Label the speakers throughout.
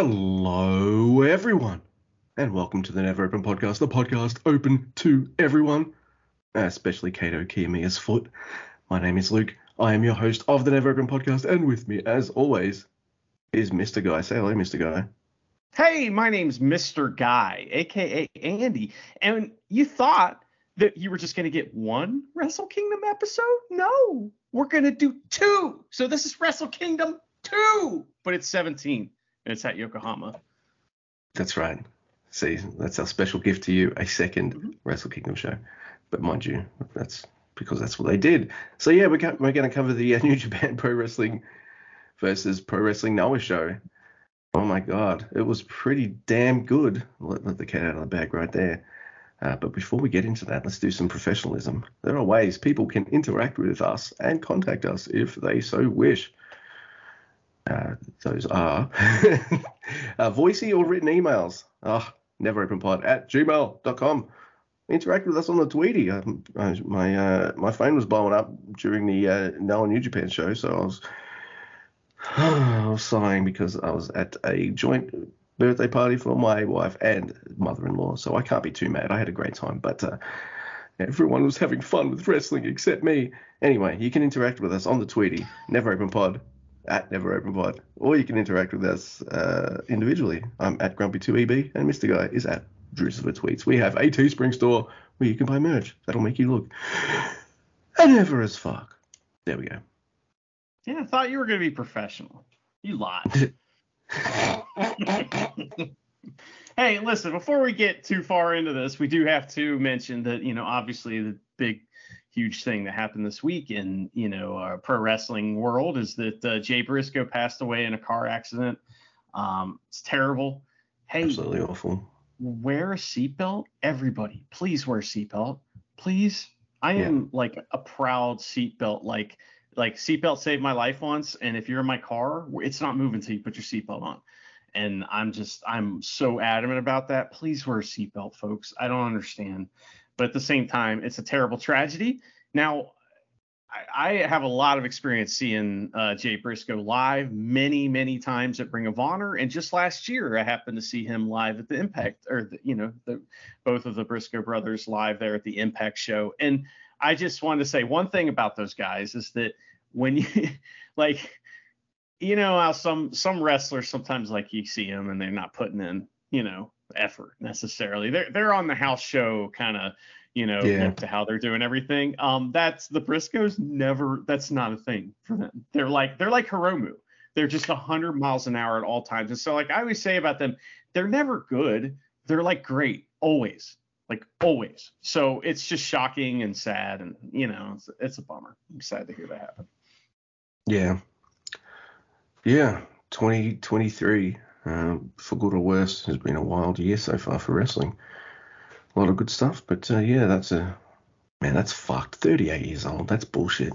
Speaker 1: Hello, everyone, and welcome to the Never Open Podcast, the podcast open to everyone, especially Kaito Kiyomiya's foot. My name is Luke. I am your host of the Never Open Podcast, and with me, as always, is Mr. Guy. Say hello, Mr. Guy.
Speaker 2: Hey, my name's Mr. Guy, aka Andy. And you thought that you were just going to get one Wrestle Kingdom episode? No, we're going to do two. So this is Wrestle Kingdom 2, but it's 17 and it's at Yokohama.
Speaker 1: That's right. See, that's our special gift to you, a 2nd
Speaker 2: Mhm.
Speaker 1: Wrestle Kingdom show. But mind you, that's because that's what they did. So yeah, we're, we're going to cover the uh, New Japan Pro Wrestling versus Pro Wrestling Noah show. Oh my God, it was pretty damn good. Let, let the cat out of the bag right there. Uh, but before we get into that, let's do some professionalism. There are ways people can interact with us and contact us if they so wish. Uh, those are uh, voicey or written emails. Ah, neveropenpod at gmail.com. Interact with us on the Tweety. Um, uh, my uh, my phone was blowing up during the uh, Now New Japan show, so I was I was sighing because I was at a joint birthday party for my wife and mother-in-law, so I can't be too mad. I had a great time, but uh, everyone was having fun with wrestling except me. Anyway, you can interact with us on the Tweety, Never Open Pod, at Never Open Pod, or you can interact with us uh, individually. I'm at Grumpy2EB, and Mr. Guy is at Drusifer Tweets. We have a Teespring store where you can buy merch. That'll make you look and ever as fuck. There we go.
Speaker 2: Yeah, I thought you were going to be professional. You lied. hey, listen, before we get too far into this, we do have to mention that, you know, obviously the big, huge thing that happened this week in, you know, uh, pro wrestling world is that uh, Jay Briscoe passed away in a car accident. Um, it's terrible. Hey,
Speaker 1: Absolutely awful.
Speaker 2: wear a seatbelt. Everybody, please wear a seatbelt. Please. I
Speaker 1: Yeah.
Speaker 2: am like a proud seatbelt. Like, like seatbelt saved my life once. And if you're in my car, it's not moving until you put your seatbelt on. And I'm just, I'm so adamant about that. Please wear a seatbelt, folks. I don't understand. But at the same time, it's a terrible tragedy. Now, I, I have a lot of experience seeing uh, Jay Briscoe live many, many times at Ring of Honor, and just last year I happened to see him live at the Impact, or the, you know, the both of the Briscoe brothers live there at the Impact show. And I just wanted to say one thing about those guys is that when you like, you know how some some wrestlers sometimes like you see them and they're not putting in, you know, effort necessarily. They're they're on the house show kind of you know,
Speaker 1: Yeah.
Speaker 2: to how they're doing everything. Um, that's the Briscoes never. That's not a thing for them. They're like they're like Hiromu. They're just hundred miles an hour at all times. And so, like I always say about them, they're never good. They're like great always, like always. So it's just shocking and sad, and you know, it's, it's a bummer. I'm sad to hear that happen.
Speaker 1: Yeah. Yeah. 2023, um, for good or worse, has been a wild year so far for wrestling. A lot of good stuff, but uh, yeah, that's a man. That's fucked. 38 years old. That's bullshit.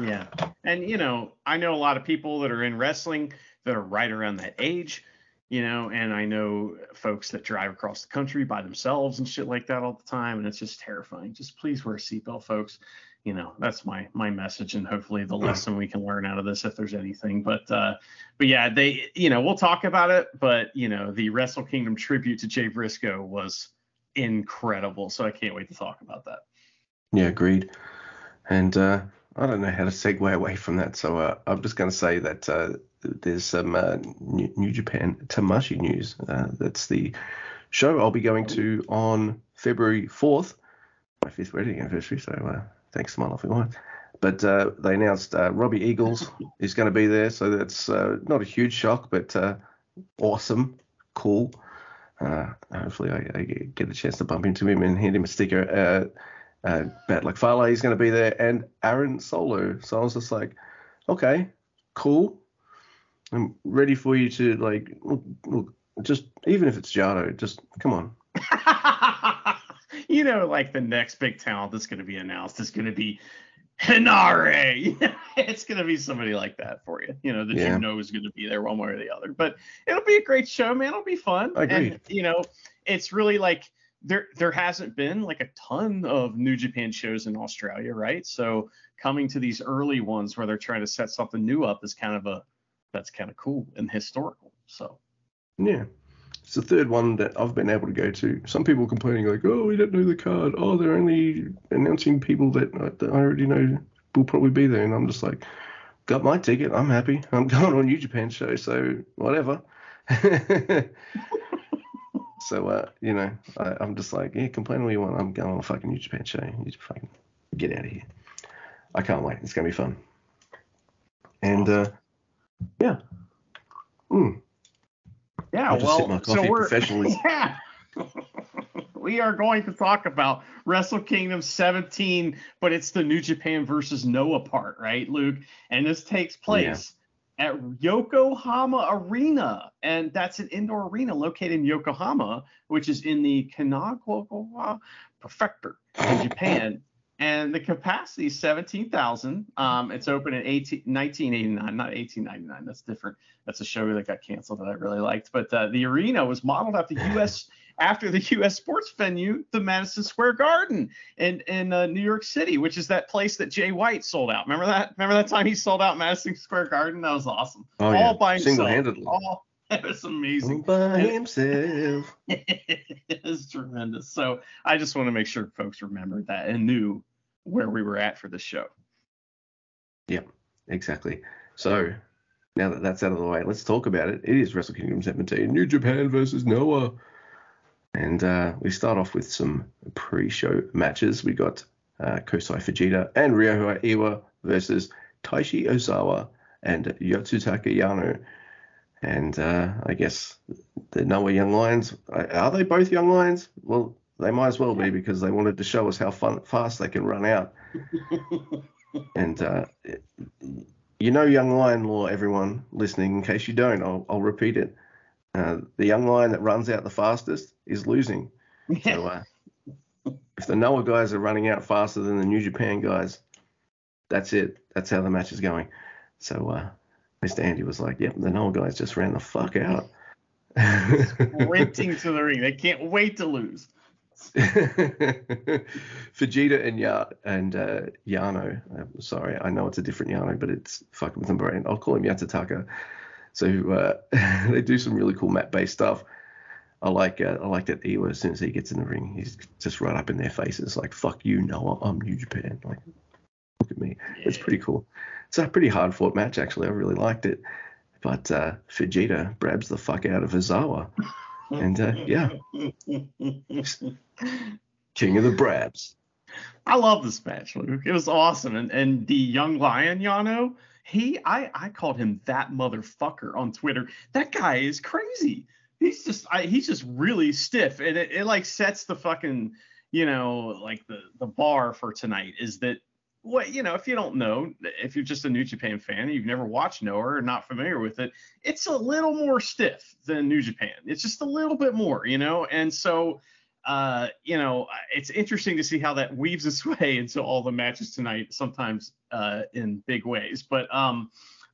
Speaker 2: Yeah. And, you know, I know a lot of people that are in wrestling that are right around that age, you know, and I know folks that drive across the country by themselves and shit like that all the time. And it's just terrifying. Just please wear a seatbelt, folks. You know, that's my my message and hopefully the lesson we can learn out of this if there's anything. But uh but yeah, they you know, we'll talk about it, but you know, the Wrestle Kingdom tribute to Jay Briscoe was incredible. So I can't wait to talk about that.
Speaker 1: Yeah, agreed. And uh, I don't know how to segue away from that, so uh, I'm just going to say that uh, there's some uh, New, New Japan Tamashii news. Uh, that's the show I'll be going to on February 4th, my fifth wedding anniversary. So uh, thanks to my lovely wife. But uh, they announced uh, Robbie Eagles is going to be there, so that's uh, not a huge shock, but uh, awesome, cool. Uh, hopefully, I, I get a chance to bump into him and hand him a sticker. Uh, Bat like is going to be there, and Aaron Solo. So I was just like, okay, cool. I'm ready for you to like, look, look, just even if it's Jado, just come on.
Speaker 2: you know, like the next big talent that's going to be announced is going to be Hinare. it's going to be somebody like that for you, you know, that
Speaker 1: Yeah.
Speaker 2: you know is going to be there one way or the other. But it'll be a great show, man. It'll be fun.
Speaker 1: I agree.
Speaker 2: And, you know, it's really like there there hasn't been like a ton of New Japan shows in Australia, right? So coming to these early ones where they're trying to set something new up is kind of a that's kind of cool and historical. So
Speaker 1: Yeah. It's the third one that I've been able to go to. Some people complaining like, oh, we don't know the card. Oh, they're only announcing people that I, that I already know will probably be there. And I'm just like, got my ticket. I'm happy. I'm going on New Japan show, so whatever. so uh, you know, I, I'm just like, yeah, complain all you want. I'm going on a fucking New Japan show. You fucking get out of here. I can't wait. It's gonna be fun. And uh, yeah. Mm.
Speaker 2: Yeah, well, so we're
Speaker 1: professionally.
Speaker 2: yeah. we are going to talk about Wrestle Kingdom 17, but it's the New Japan versus Noah part, right, Luke? And this takes place at Yokohama Arena, and that's an indoor arena located in Yokohama, which is in the Kanagawa Prefecture in Japan. And the capacity is 17,000. Um, it's open in 18, 1989, not 1899. That's different. That's a show that got canceled that I really liked. But uh, the arena was modeled after U.S. after the U.S. sports venue, the Madison Square Garden in in uh, New York City, which is that place that Jay White sold out. Remember that? Remember that time he sold out Madison Square Garden? That was awesome.
Speaker 1: Oh,
Speaker 2: All
Speaker 1: yeah.
Speaker 2: by himself.
Speaker 1: Single-handedly.
Speaker 2: All, it was
Speaker 1: All
Speaker 2: amazing.
Speaker 1: by himself.
Speaker 2: it was tremendous. So I just want to make sure folks remembered that and knew where we were at for this show.
Speaker 1: Yep, exactly. So now that that's out of the way, let's talk about it. It is Wrestle Kingdom 17, New Japan versus Noah. And uh, we start off with some pre-show matches. We got uh, Kosei Fujita and Ryohei Oiwa versus Taishi Ozawa and Yasutaka Yano. And uh, I guess the Noah Young Lions, are they both Young Lions? Well, they might as well be because they wanted to show us how fun, fast they can run out. And uh, you know young lion law, everyone listening. In case you don't, I'll, I'll repeat it. Uh, the young lion that runs out the fastest is losing. So uh, if the Noah guys are running out faster than the New Japan guys, that's it. That's how the match is going. So uh, Mr. Andy was like, "Yep, the Noah guys just ran the fuck out."
Speaker 2: Sprinting to the ring. They can't wait to lose.
Speaker 1: Vegeta and ya- and uh, Yano. I'm sorry, I know it's a different Yano, but it's fucking with the brain. I'll call him Yatataka. So uh, they do some really cool map-based stuff. I like uh, I like that Oiwa as soon as he gets in the ring, he's just right up in their faces, like "fuck you, Noah, I'm New Japan." Like, look at me. It's pretty cool. It's a pretty hard fought match actually. I really liked it. But uh, Vegeta grabs the fuck out of Ozawa, and uh, yeah, king of the Brabs.
Speaker 2: I love this match, Luke. It was awesome. And and the young lion, Yano, he I I called him that motherfucker on Twitter. That guy is crazy. He's just I, he's just really stiff, and it, it like sets the fucking you know like the the bar for tonight is that what you know if you don't know if you're just a New Japan fan and you've never watched Noah or not familiar with it, it's a little more stiff than New Japan. It's just a little bit more, you know, and so uh, you know, it's interesting to see how that weaves its way into all the matches tonight, sometimes uh, in big ways. But um,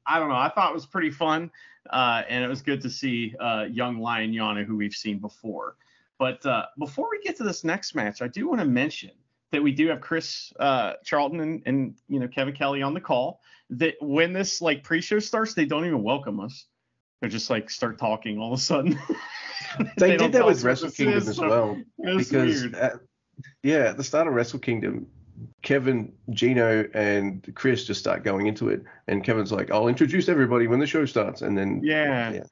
Speaker 2: I don't know. I thought it was pretty fun, uh, and it was good to see uh, young Lion Yana, who we've seen before. But uh, before we get to this next match, I do want to mention that we do have Chris uh, Charlton and, and you know Kevin Kelly on the call. That when this like pre-show starts, they don't even welcome us. They're just like start talking all of a sudden.
Speaker 1: They,
Speaker 2: don't
Speaker 1: did that with Wrestle Kingdom
Speaker 2: is,
Speaker 1: as well. Because
Speaker 2: weird.
Speaker 1: at, yeah, at the start of Wrestle Kingdom, Kevin, Gino, and Chris just start going into it, and Kevin's like, "I'll introduce everybody when the show starts," and then
Speaker 2: Yeah.
Speaker 1: yeah.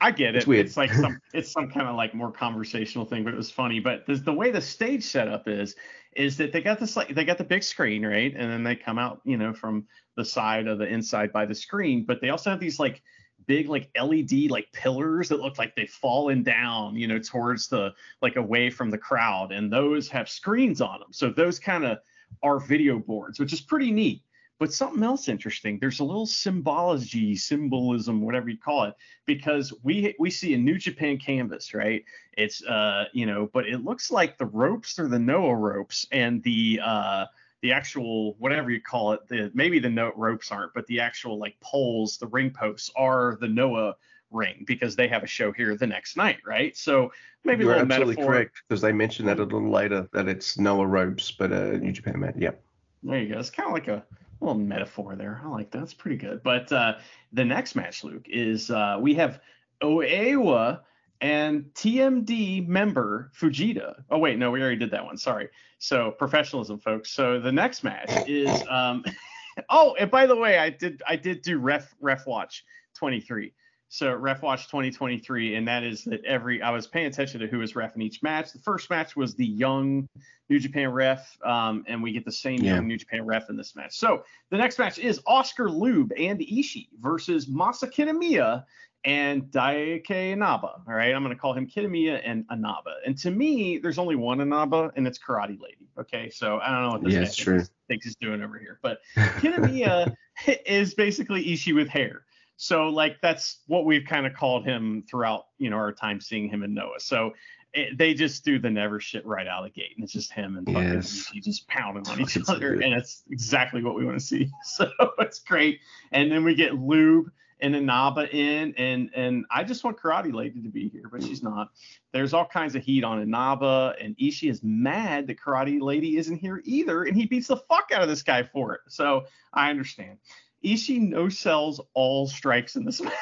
Speaker 2: I get it.
Speaker 1: It's weird.
Speaker 2: It's like some it's some kind of like more conversational thing, but it was funny. But the, the way the stage setup is is that they got this like they got the big screen, right? And then they come out, you know, from the side of the inside by the screen, but they also have these like big like LED like pillars that look like they've fallen down, you know, towards the like away from the crowd, and those have screens on them. So those kind of are video boards, which is pretty neat. But something else interesting, there's a little symbology, symbolism, whatever you call it, because we we see a New Japan canvas, right? It's uh, you know, but it looks like the ropes are the Noah ropes and the uh the actual whatever you call it, the maybe the note ropes aren't, but the actual like poles, the ring posts are the Noah ring because they have a show here the next night, right? So maybe
Speaker 1: You're
Speaker 2: a little
Speaker 1: absolutely
Speaker 2: metaphor.
Speaker 1: correct because they mentioned that a little later that it's Noah ropes, but uh, New Japan man. Yeah.
Speaker 2: There you go. It's kind of like a little metaphor there. I like that. That's pretty good. But uh, the next match, Luke, is uh, we have Oiwa and TMD member Fujita. Oh wait, no, we already did that one. Sorry. So professionalism, folks. So the next match is um oh, and by the way, I did I did do ref ref watch 23. So ref watch 2023, and that is that every I was paying attention to who was ref in each match. The first match was the young New Japan ref, um, and we get the same
Speaker 1: Yeah.
Speaker 2: young New Japan ref in this match. So the next match is Oscar Lube and Ishii versus Masa Kitamiya and Daike Inaba. All right, I'm going to call him Kitamiya and Inaba. And to me, there's only one Inaba, and it's Karate Lady. Okay, so I don't know what this
Speaker 1: Yeah,
Speaker 2: guy thinks, he's doing over here, but Kitamiya is basically Ishii with hair. So like that's what we've kind of called him throughout you know our time seeing him in Noah. So it, they just do the never shit right out of the gate, and it's just him and fucking
Speaker 1: Yes.
Speaker 2: Ishii just pounding on each other, and it's exactly what we want to see. So it's great. And then we get Lube and Inaba in, and and I just want Karate Lady to be here, but she's not. There's all kinds of heat on Inaba, and Ishii is mad that Karate Lady isn't here either, and he beats the fuck out of this guy for it. So I understand. Ishii no sells all strikes in this match.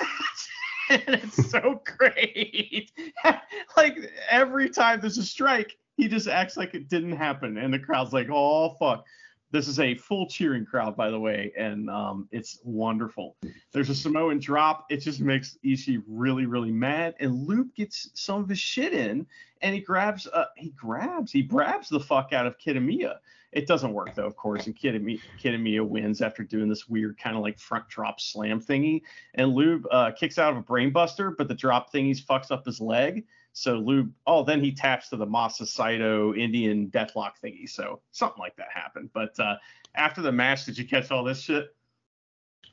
Speaker 2: and it's so great. like every time there's a strike, he just acts like it didn't happen. And the crowd's like, oh fuck. This is a full cheering crowd, by the way, and um, it's wonderful. There's a Samoan drop. It just makes Ishii really, really mad. And Luke gets some of his shit in, and he grabs, uh, he grabs, he grabs the fuck out of Kitamiya. It doesn't work though, of course, and Kitamiya, Kitamiya wins after doing this weird kind of like front drop slam thingy. And Lube uh, kicks out of a brainbuster, but the drop thingies fucks up his leg. So Lube, oh, then he taps to the Masa Saito Indian deathlock thingy. So something like that happened. But uh, after the match, did you catch all this shit?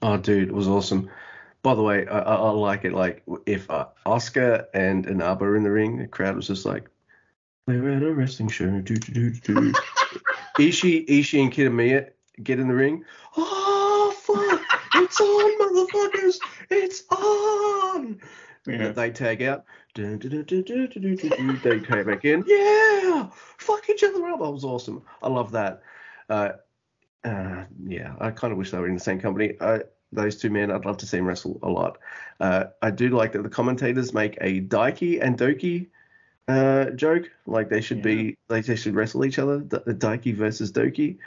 Speaker 1: Oh, dude, it was awesome. By the way, I, I, I like it. Like if uh, Oscar and Inaba are in the ring, the crowd was just like, "They're at a wrestling show." Do, do, do, do. Ishii, Ishii, and Kitamiya get in the ring. Oh fuck! It's on, motherfuckers! It's on!
Speaker 2: Yeah.
Speaker 1: They tag out. They come back in. Yeah! Fuck each other up. That was awesome. I love that. Uh, uh, yeah, I kind of wish they were in the same company. I, those two men, I'd love to see them wrestle a lot. Uh, I do like that the commentators make a Daiki and Doki uh, joke. Like they should be, like they should wrestle each other. The, the Daiki versus Doki.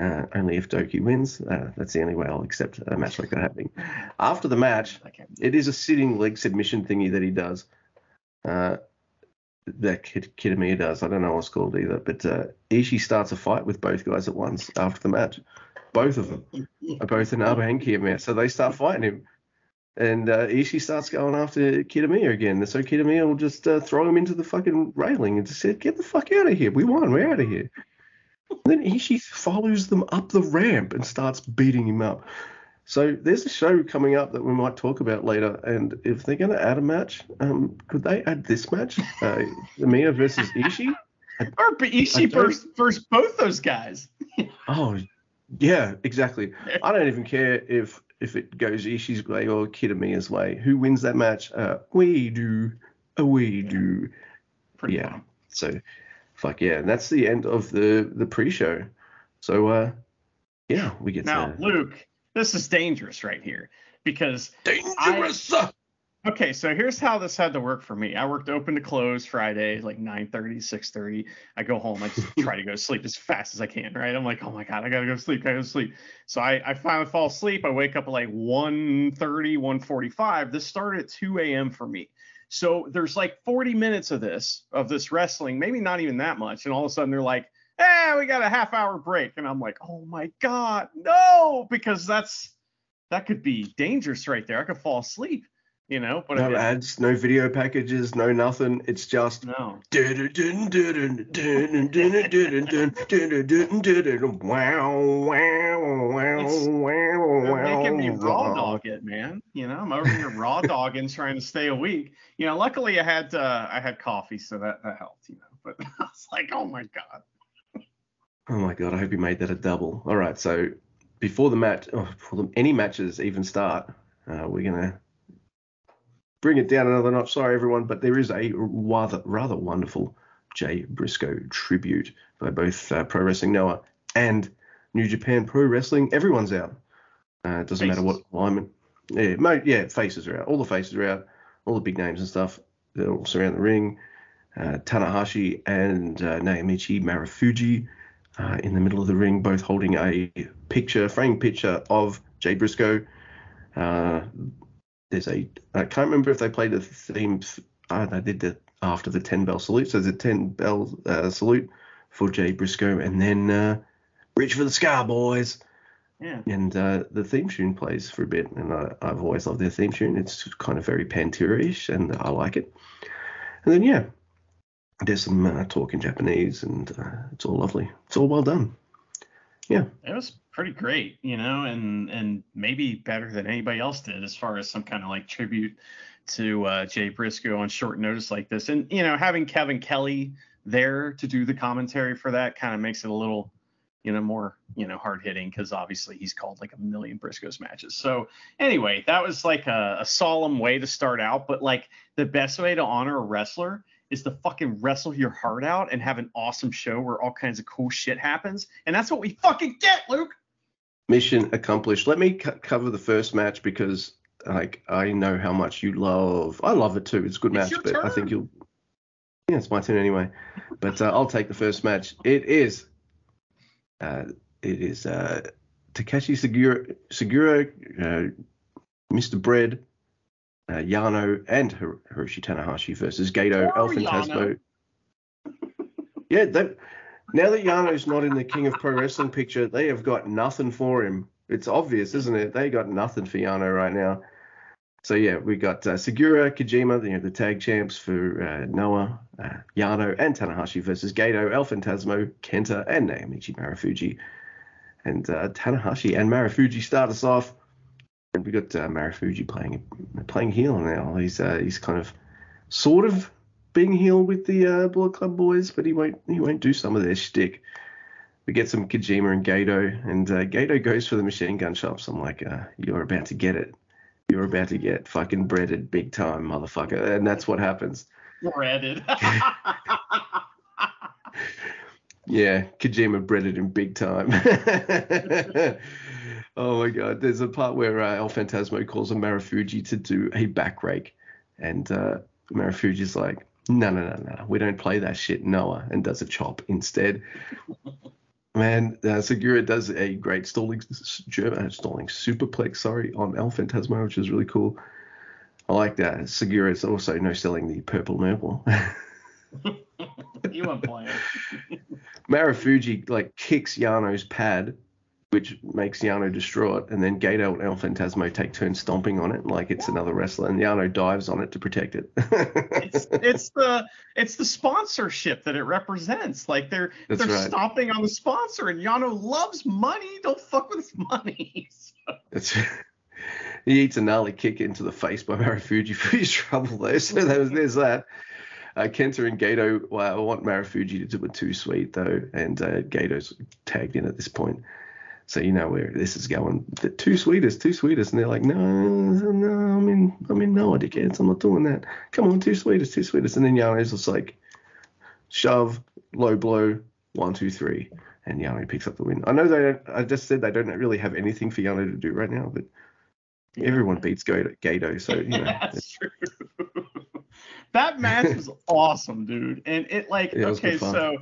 Speaker 1: Uh, only if Doki wins. Uh, that's the only way I'll accept a match like that happening. After the match, it is a sitting leg submission thingy that he does. Uh, that Kid, Kitamiya does. I don't know what it's called either. But uh, Ishii starts a fight with both guys at once after the match. Both of them are both in Inaba and Kitamiya. So they start fighting him. And uh, Ishii starts going after Kitamiya again. So Kitamiya will just uh, throw him into the fucking railing and just say, Get the fuck out of here. We won. We're out of here. And then Ishii follows them up the ramp and starts beating him up. So there's a show coming up that we might talk about later, and if they're going to add a match, um, could they add this match, uh, Mia versus Ishii?
Speaker 2: Or Ishii versus, versus both those guys.
Speaker 1: Oh, yeah, exactly. I don't even care if if it goes Ishii's way or Kitamiya's way. Who wins that match? Uh, we do. Uh, we do.
Speaker 2: Pretty
Speaker 1: Yeah.
Speaker 2: fun.
Speaker 1: So, fuck yeah, and that's the end of the the pre-show. So, uh, yeah, we get
Speaker 2: Now,
Speaker 1: to
Speaker 2: Luke, this is dangerous right here because
Speaker 1: dangerous.
Speaker 2: Okay, so here's how this had to work for me. I worked open to close Friday, like 9:30, 6:30. I go home, I just try to go to sleep as fast as I can, right? I'm like, oh my god, I gotta go to sleep, I gotta go to sleep. So I, I finally fall asleep. I wake up at like 1:30, 1:45. This started at 2 a.m. for me. So there's like 40 minutes of this, of this wrestling, maybe not even that much. And all of a sudden they're like, eh, we got a half hour break. And I'm like, oh my God, no, because that's that could be dangerous right there. I could fall asleep, you know, but
Speaker 1: no ads, no video packages, no nothing. It's just
Speaker 2: no.
Speaker 1: wow, wow, wow,
Speaker 2: It's-
Speaker 1: wow,
Speaker 2: making me raw dog it, man. You know, I'm over here raw dogging, trying to stay awake. You know, luckily I had uh, I had coffee, so that that helped. You know, but I was like, oh my god.
Speaker 1: Oh my god, I hope you made that a double. All right, so before the match, oh, before the, any matches even start, uh, we're gonna bring it down another notch. Sorry, everyone, but there is a rather rather wonderful Jay Briscoe tribute by both uh, Pro Wrestling Noah and New Japan Pro Wrestling. Everyone's out. Uh, it doesn't matter what
Speaker 2: Faces.
Speaker 1: alignment. Yeah, mo- yeah, faces are out. All the faces are out. all the big names and stuff. They're all surround the ring. Uh, Tanahashi and uh, Naomichi Marufuji uh, in the middle of the ring, both holding a picture, framed picture of Jay Briscoe. There's a I can't remember if they played the theme. Uh, they did the after the 10 bell salute. So there's a 10 bell uh, salute for Jay Briscoe, and then uh, reach for the sky, boys.
Speaker 2: Yeah.
Speaker 1: And uh, the theme tune plays for a bit, and I, I've always loved their theme tune. It's kind of very Pantera-ish, and I like it. And then yeah, there's some uh, talk in Japanese, and uh, it's all lovely. It's all well done. Yeah.
Speaker 2: It was pretty great, you know, and and maybe better than anybody else did as far as some kind of like tribute to uh, Jay Briscoe on short notice like this. And you know, having Kevin Kelly there to do the commentary for that kind of makes it a little you know more you know hard hitting because obviously he's called like a million Briscoes matches. So anyway, that was like a, a solemn way to start out, but like the best way to honor a wrestler is to fucking wrestle your heart out and have an awesome show where all kinds of cool shit happens, and that's what we fucking get, Luke.
Speaker 1: Mission accomplished. Let me c- cover the first match because like I know how much you love. I love it too. It's a good
Speaker 2: It's
Speaker 1: match, but I think you'll. Yeah, it's my turn anyway. But uh, I'll take the first match. It is. Uh, it is uh, Takashi Sugiura, Sugiura, uh, Mr. Bread, uh, Yano, and Hir- Hiroshi Tanahashi versus Gedo,
Speaker 2: Poor
Speaker 1: El Phantasmo. Yeah, they, now that Yano's not in the King of Pro Wrestling picture, they have got nothing for him. It's obvious, isn't it? They got nothing for Yano right now. So yeah, we got uh, Sugiura, Kojima, you know, the tag champs for uh, Noah, uh, Yano, and Tanahashi versus Gedo, El Phantasmo, Kenta, and Naomichi Marufuji. And uh, Tanahashi and Marufuji start us off. And we got uh, Marufuji playing playing heel now. He's uh, he's kind of sort of being heel with the uh, Bullet Club boys, but he won't he won't do some of their shtick. We get some Kojima and Gedo, and uh, Gedo goes for the machine gun shops. I'm like, uh, you're about to get it. You're about to get fucking breaded big time, motherfucker. And that's what happens.
Speaker 2: Breaded.
Speaker 1: Yeah, Kojima breaded him big time. oh my god, there's a part where uh, El Phantasmo calls on Marufuji to do a back rake, and uh, Marufuji's like, no, no, no, no, we don't play that shit, Noah, and does a chop instead. Man, uh, Sugiura does a great stalling, German, uh, stalling superplex, sorry, on El Phantasmo, which is really cool. I like that. Sugiura is also no selling the purple nurple.
Speaker 2: you weren't playing.
Speaker 1: Marufuji like kicks Yano's pad, which makes Yano distraught, and then Gedo and El Phantasmo take turns stomping on it like it's another wrestler, and Yano dives on it to protect it.
Speaker 2: it's it's the it's the sponsorship that it represents. Like they're
Speaker 1: That's
Speaker 2: they're
Speaker 1: right.
Speaker 2: stomping on the sponsor, and Yano loves money. Don't fuck with his money.
Speaker 1: It's, he eats a gnarly kick into the face by Marufuji for his trouble there. So there was, there's that. Uh, Kenta and Gedo, well, I want Marufuji to do a too sweet though, and uh, Gedo's tagged in at this point. So you know where this is going. The two sweetest, two sweetest, and they're like, no, no, I'm in, I'm in no, dickheads, I'm not doing that. Come on, two sweetest, two sweetest, and then Yano's just like, shove, low blow, one, two, three, and Yano picks up the win. I know they, don't, I just said they don't really have anything for Yano to do right now, but everyone beats Gedo, Gedo so you know.
Speaker 2: That's true. that match was awesome, dude. And it like
Speaker 1: Yeah,
Speaker 2: okay,
Speaker 1: fun.
Speaker 2: so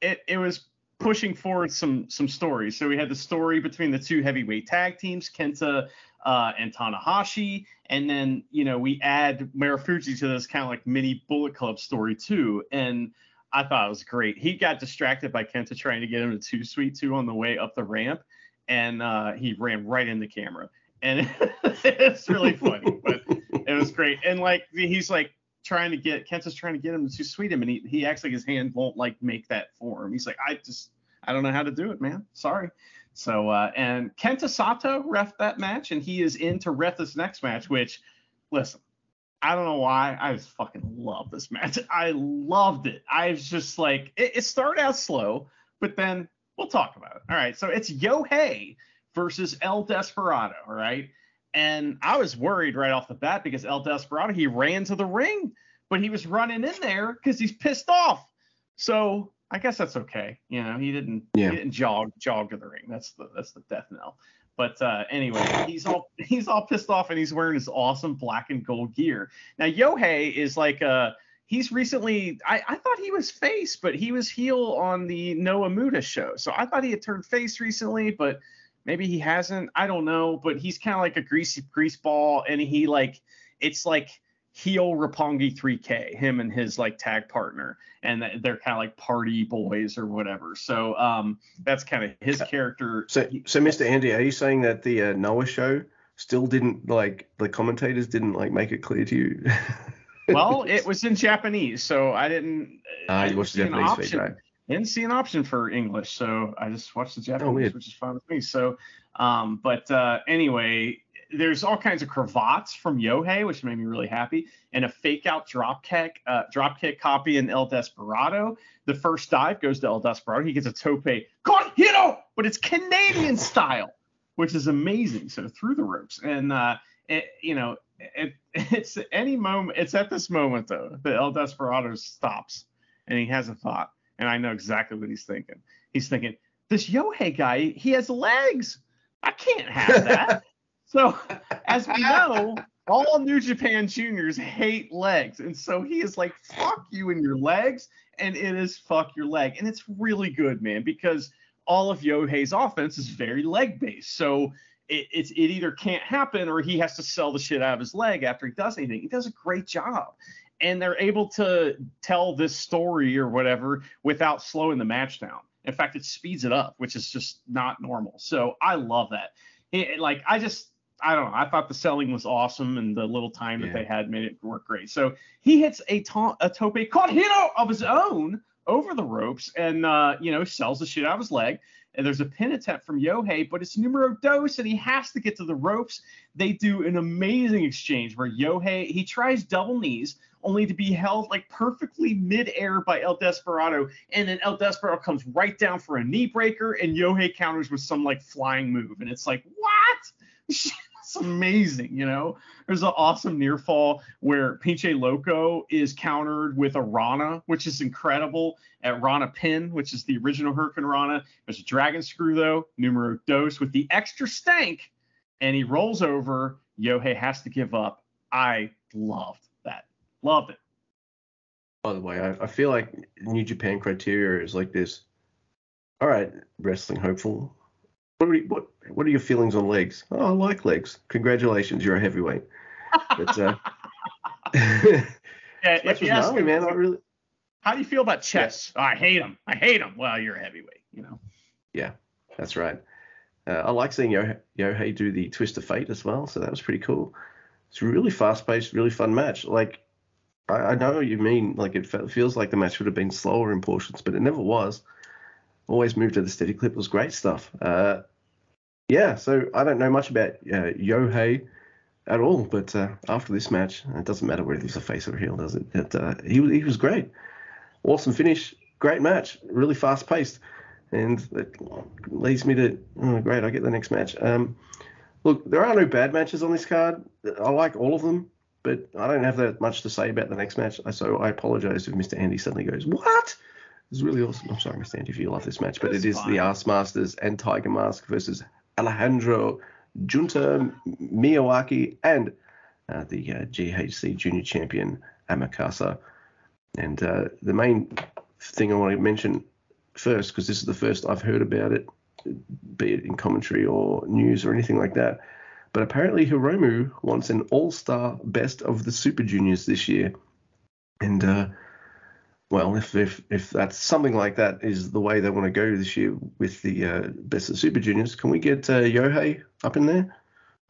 Speaker 2: it it was pushing forward some some stories. So we had the story between the two heavyweight tag teams, Kenta uh, and Tanahashi, and then you know we add Marufuji to this kind of like mini Bullet Club story too. And I thought it was great. He got distracted by Kenta trying to get him to two sweet two on the way up the ramp, and uh, he ran right in the camera. And it's really funny, but it was great. And like he's like trying to get Kenta's trying to get him to sweet him, and he he acts like his hand won't like make that for him. He's like, I just I don't know how to do it, man. Sorry. So uh, and Kenta Sato ref that match, and he is in to ref this next match. Which, listen, I don't know why I just fucking love this match. I loved it. I was just like, it, it started out slow, but then we'll talk about it. All right, so it's Yohei versus El Desperado. All right. And I was worried right off the bat because El Desperado, he ran to the ring, but he was running in there because he's pissed off. So I guess that's okay. You know, he didn't
Speaker 1: Yeah.
Speaker 2: he didn't jog jog to the ring. That's the that's the death knell. But uh, anyway, he's all he's all pissed off and he's wearing his awesome black and gold gear. Now Yohei is like a he's recently I, I thought he was face, but he was heel on the Noah Muda show. So I thought he had turned face recently, but maybe he hasn't. I don't know. But he's kind of like a greasy grease ball, and he like it's like heel Roppongi 3K, him and his like tag partner, and they're kind of like party boys or whatever. So um, that's kind of his character.
Speaker 1: So, so Mr. Andy, are you saying that the uh, Noah show still didn't like the commentators didn't like make it clear to you?
Speaker 2: well, it was in Japanese, so I didn't.
Speaker 1: Ah, uh, you watched the Japanese feed, right?
Speaker 2: Didn't see an option for English, so I just watched the Japanese, oh, which is fine with me. So, um, but uh, anyway, there's all kinds of cravats from Yohei, which made me really happy, and a fake out drop kick, uh, drop kick copy in El Desperado. The first dive goes to El Desperado. He gets a tope con hilo, but it's Canadian style, which is amazing. So through the ropes, and uh, it, you know, it, it's any moment. It's at this moment though that El Desperado stops and he has a thought, and I know exactly what he's thinking. He's thinking, this Yohei guy, he has legs. I can't have that. so as we know, all New Japan juniors hate legs, and so he is like, fuck you and your legs, and it is fuck your leg, and it's really good, man, because all of Yohei's offense is very leg based. So it, it's it either can't happen or he has to sell the shit out of his leg after he does anything. He does a great job. And they're able to tell this story or whatever without slowing the match down. In fact, it speeds it up, which is just not normal. So I love that. It, like I just I don't know. I thought the selling was awesome, and the little time that yeah. they had made it work great. So he hits a, to- a tope con hilo of his own over the ropes, and uh, you know sells the shit out of his leg and there's a pin attempt from Yohei, but it's numero dos, and he has to get to the ropes. They do an amazing exchange where Yohei he tries double knees, only to be held like perfectly midair by El Desperado, and then El Desperado comes right down for a knee breaker, and Yohei counters with some like flying move, and it's like what? It's amazing, you know. There's an awesome near fall where Pinche Loco is countered with a Rana, which is incredible at Rana pin, which is the original hurricanrana. There's a dragon screw though, numero dos with the extra stank, and he rolls over. Yohei has to give up. I loved that. Loved it.
Speaker 1: By the way, I, I feel like New Japan criteria is like this. All right, wrestling hopeful. What are, you, what what are your feelings on legs? Oh, I like legs. Congratulations, you're a heavyweight. But uh,
Speaker 2: yeah, if you ask me, man, I really. How do you feel about chess? Yeah. Oh, I hate them. I hate them. Well, you're a heavyweight, you know.
Speaker 1: Yeah, that's right. Uh, I like seeing Yo- Yohei do the twist of fate as well, so that was pretty cool. It's a really fast-paced, really fun match. Like, I, I know you mean. Like, it feels like the match would have been slower in portions, but it never was always moved to the steady clip was great stuff. Uh, yeah, so I don't know much about uh, Yohei at all, but uh, after this match, it doesn't matter whether he's a face or a heel, does it? uh, he he was great, awesome finish, great match, really fast paced, and it leads me to oh, great. I get the next match. Um, look, there are no bad matches on this card. I like all of them, but I don't have that much to say about the next match. So I apologize if Mr. Andy suddenly goes, "What?" It's really awesome. I'm sorry, Mr. Andy, if you love this match, but That's it is fine. the Ass Masters and Tiger Mask versus Alejandro Junta Miyawaki and uh, the uh, GHC Junior Champion Amakusa. And uh, the main thing I want to mention first, because this is the first I've heard about it, be it in commentary or news or anything like that. But apparently Hiromu wants an all-star best of the Super Juniors this year. And uh, well, if if if that's something like that is the way they want to go this year with the uh, best of Super Juniors, can we get uh, Yohei up in there?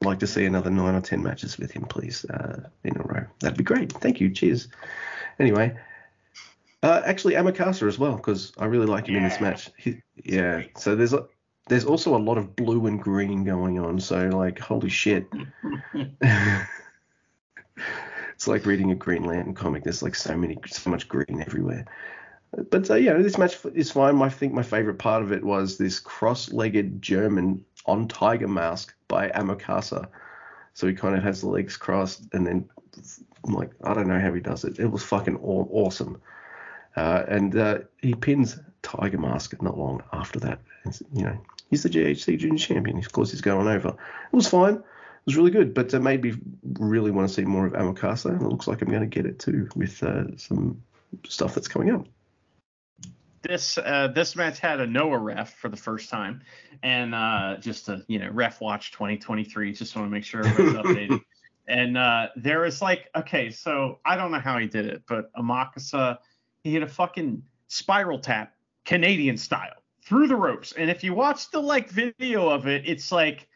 Speaker 1: I'd like to see another nine or ten matches with him, please, uh, in a row. That'd be great. Thank you. Cheers. Anyway, uh, actually Amakusa as well because I really like him yeah. in this match. He, yeah. So there's a, there's also a lot of blue and green going on. So like, holy shit. it's like reading a Green Lantern comic. There's like so many, so much green everywhere. But uh, yeah, this match is fine. I think my favorite part of it was this cross-legged German on Tiger Mask by Amakusa. So he kind of has the legs crossed, and then like I don't know how he does it. It was fucking awesome. Uh, and uh, he pins Tiger Mask not long after that. You know, He's the GHC Junior Champion. Of course, he's going over. It was fine. Was really good, but it made me really want to see more of Amakusa, and it looks like I'm going to get it too with uh, some stuff that's coming up
Speaker 2: this uh, this match had a Noah ref for the first time, and uh, just to you know ref watch 2023. Just want to make sure everybody's updated. And uh, there was like, okay, so I don't know how he did it, but Amakusa, he hit a fucking spiral tap, Canadian style, through the ropes. And if you watch the like video of it, it's like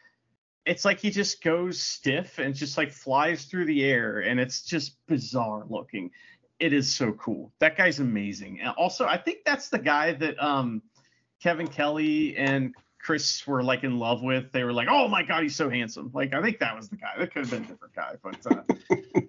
Speaker 2: it's like he just goes stiff and just like flies through the air and it's just bizarre looking it is so cool. That guy's amazing. And also, I think that's the guy that um, Kevin Kelly and Chris were like in love with. They were like, "Oh my god, he's so handsome." Like, I think that was the guy. That could have been a different guy, but uh,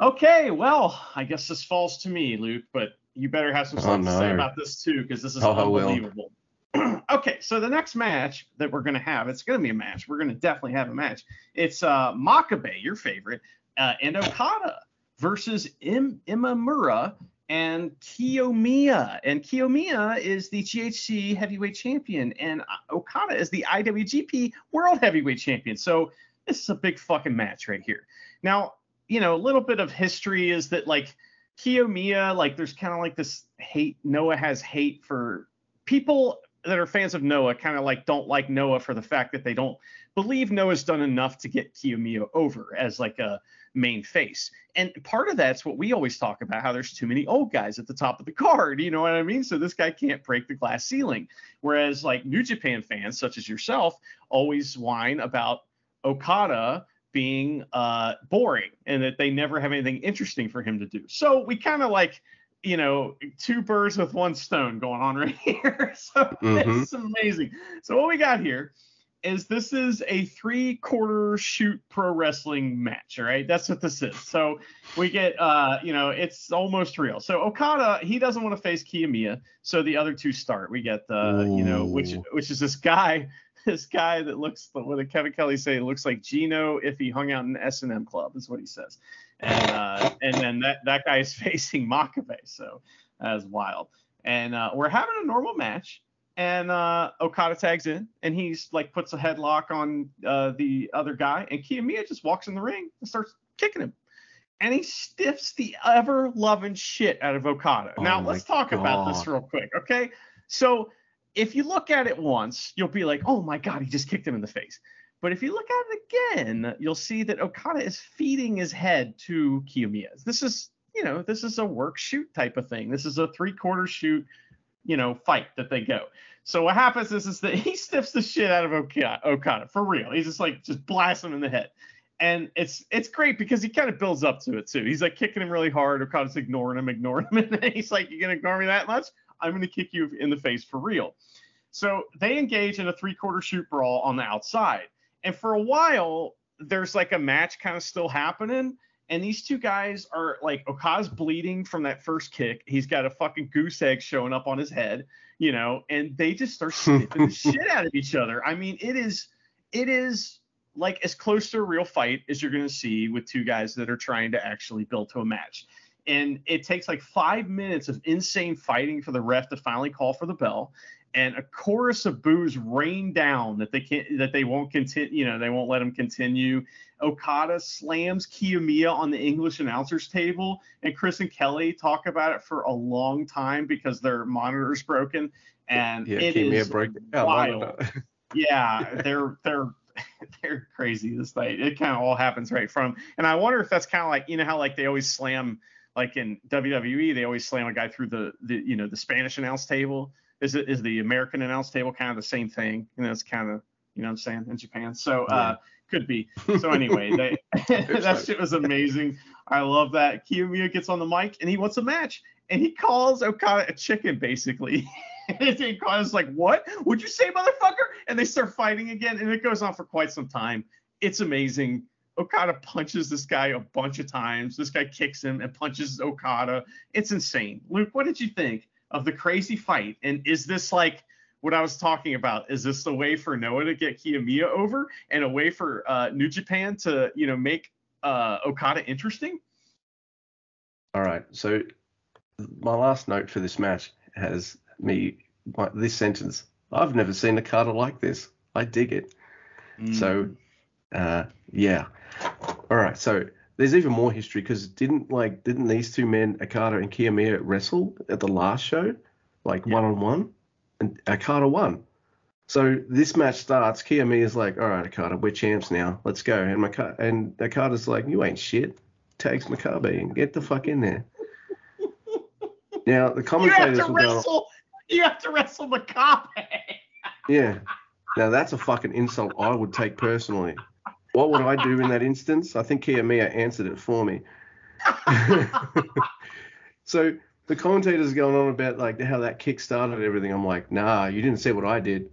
Speaker 2: okay. Well, I guess this falls to me, Luke. But you better have some stuff oh, no. to say about this too, because this is oh, unbelievable. okay, so the next match that we're gonna have, it's gonna be a match. We're gonna definitely have a match. It's uh, Makabe, your favorite, uh, and Okada versus Im- Inamura and Kiyomiya. And Kiyomiya is the GHC heavyweight champion, and Okada is the IWGP World Heavyweight Champion. So this is a big fucking match right here. Now, you know, a little bit of history is that like Kiyomiya, like there's kind of like this hate. Noah has hate for people that are fans of Noah, kind of like don't like Noah for the fact that they don't believe Noah's done enough to get Kiyomiya over as like a main face. And part of that's what we always talk about how there's too many old guys at the top of the card. You know what I mean? So this guy can't break the glass ceiling. Whereas like New Japan fans, such as yourself, always whine about Okada being uh, boring and that they never have anything interesting for him to do. So we kind of like, you know, two birds with one stone going on right here. so mm-hmm. it's amazing. So what we got here is this is a three quarter shoot pro wrestling match. All right, that's what this is. So we get, uh, you know, it's almost real. So Okada, he doesn't want to face Kiyomiya, so the other two start. We get the, you know, which which is this guy, this guy that looks, what did Kevin Kelly say? Looks like Gino if he hung out in S and M club, is what he says. And uh, and then that that guy is facing Makabe, so that's wild. And uh, we're having a normal match and uh, Okada tags in, and he's like puts a headlock on uh, the other guy, and Kiyomiya just walks in the ring and starts kicking him, and he stiffs the ever loving shit out of Okada. Oh now let's talk God. about this real quick, okay? So if you look at it once, you'll be like, oh my God, he just kicked him in the face. But if you look at it again, you'll see that Okada is feeding his head to Kiyomiya. This is, you know, this is a work shoot type of thing. This is a three quarter shoot you know, fight that they go. So what happens is, is that he stiffs the shit out of Okada, for real. He's just like just blasts him in the head. And it's it's great because he kind of builds up to it too. He's like kicking him really hard. Okada's ignoring him, ignoring him, and he's like, "You're gonna ignore me that much? I'm gonna kick you in the face for real." So they engage in a three-quarter shoot brawl on the outside, and for a while there's like a match kind of still happening, and these two guys are like Okada's bleeding from that first kick. He's got a fucking goose egg showing up on his head, you know, and they just start sniffing the shit out of each other. I mean, it is it is like as close to a real fight as you're gonna see with two guys that are trying to actually build to a match. And it takes like five minutes of insane fighting for the ref to finally call for the bell and a chorus of boos rain down that they can't that they won't continue you know they won't let him continue. Okada slams kiyomiya on the english announcers table and chris and kelly talk about it for a long time because their monitor's broken and yeah, it is broke wild. yeah they're they're they're crazy this night it kind of all happens right from and i wonder if that's kind of like you know how like they always slam like in WWE, they always slam a guy through the, the you know the Spanish announce table is it is the American announce table kind of the same thing? You know, it's kind of you know what I'm saying in Japan. So uh, could be. So anyway, they, that shit was amazing. I love that. Kiyomiya gets on the mic and he wants a match, and he calls Okada a chicken basically. and Okada's like, "What? Would you say, motherfucker?" And they start fighting again, and it goes on for quite some time. It's amazing. Okada punches this guy a bunch of times. This guy kicks him and punches Okada. It's insane. Luke, what did you think? of the crazy fight. And is this like what I was talking about? Is this a way for Noah to get Kiyomiya over and a way for uh, New Japan to, you know, make uh, Okada interesting?
Speaker 1: All right. So my last note for this match has me this sentence. I've never seen a Okada like this. I dig it. So,
Speaker 2: Mm.
Speaker 1: Uh, yeah. All right. So there's even more history because didn't like didn't these two men, Okada and Kiyomiya, wrestle at the last show, like one on one, and Okada won. So this match starts. Kiyomiya's like, "All right, Okada, we're champs now. Let's go." And Maka- and Okada's like, "You ain't shit." Tags Makabe and get the fuck in there. Now the commentators
Speaker 2: to
Speaker 1: will go.
Speaker 2: You have to wrestle Makabe.
Speaker 1: Yeah. Now that's a fucking insult I would take personally. What would I do in that instance? I think Kiyomiya answered it for me. so the commentators going on about like how that kick started everything. I'm like, nah, you didn't see what I did.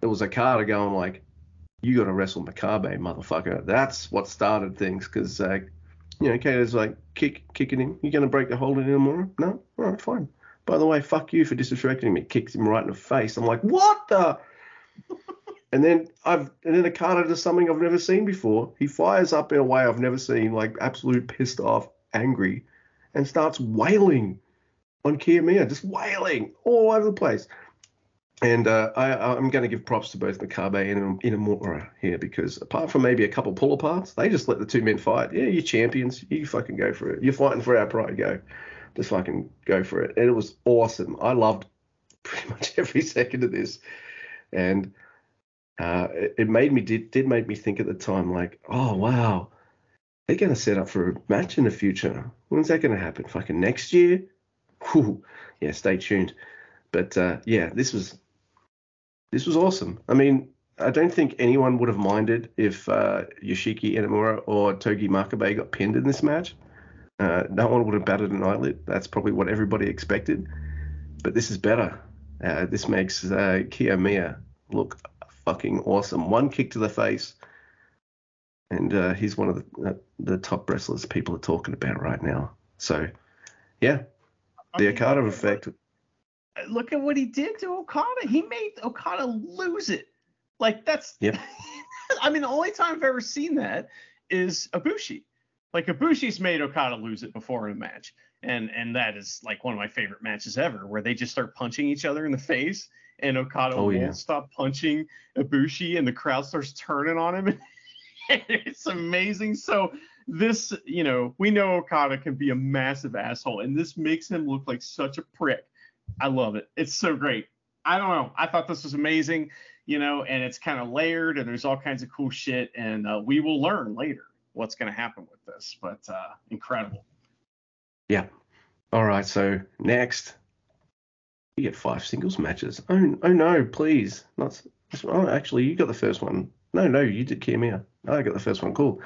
Speaker 1: It was a Okada going like, you got to wrestle Makabe, motherfucker. That's what started things because, uh, you know, Okada's like, kick, kicking him. You're gonna break the hold in more? No, all right, fine. By the way, fuck you for disrespecting me. Kicks him right in the face. I'm like, what the? And then I've and then Okada does something I've never seen before. He fires up in a way I've never seen, like absolute pissed off, angry, and starts wailing on Kiyomiya, just wailing all over the place. And uh, I, I'm going to give props to both Makabe and Inamura here because apart from maybe a couple pull aparts, they just let the two men fight. Yeah, you're champions. You fucking go for it. You're fighting for our pride. Go. Just fucking go for it. And it was awesome. I loved pretty much every second of this. And uh, it, it made me, did, did make me think at the time, like, oh, wow, they're going to set up for a match in the future. When's that going to happen? Fucking next year? Whew. Yeah, stay tuned. But uh, yeah, this was this was awesome. I mean, I don't think anyone would have minded if uh, Yoshiki Inamura or Togi Makabe got pinned in this match. Uh, no one would have batted an eyelid. That's probably what everybody expected. But this is better. Uh, this makes uh, Kiyomiya look fucking awesome. One kick to the face, and uh, he's one of the, uh, the top wrestlers people are talking about right now. So, yeah, the Okada effect.
Speaker 2: Look at what he did to Okada. He made Okada lose it. Like that's.
Speaker 1: Yep.
Speaker 2: I mean, the only time I've ever seen that is Ibushi. Like Ibushi's made Okada lose it before in a match, and and that is like one of my favorite matches ever, where they just start punching each other in the face, and Okada
Speaker 1: Oh,
Speaker 2: won't
Speaker 1: yeah.
Speaker 2: stop punching Ibushi, and the crowd starts turning on him. it's amazing. So this, you know, we know Okada can be a massive asshole, and this makes him look like such a prick. I love it. It's so great. I don't know. I thought this was amazing, you know, and it's kind of layered, and there's all kinds of cool shit, and uh, we will learn later what's going to happen with this. But uh, incredible. Yeah.
Speaker 1: All right, so next we get five singles matches. Oh, oh no, please, not. Oh, actually, you got the first one. No, no, you did Kiyomiya. I got the first one. Cool.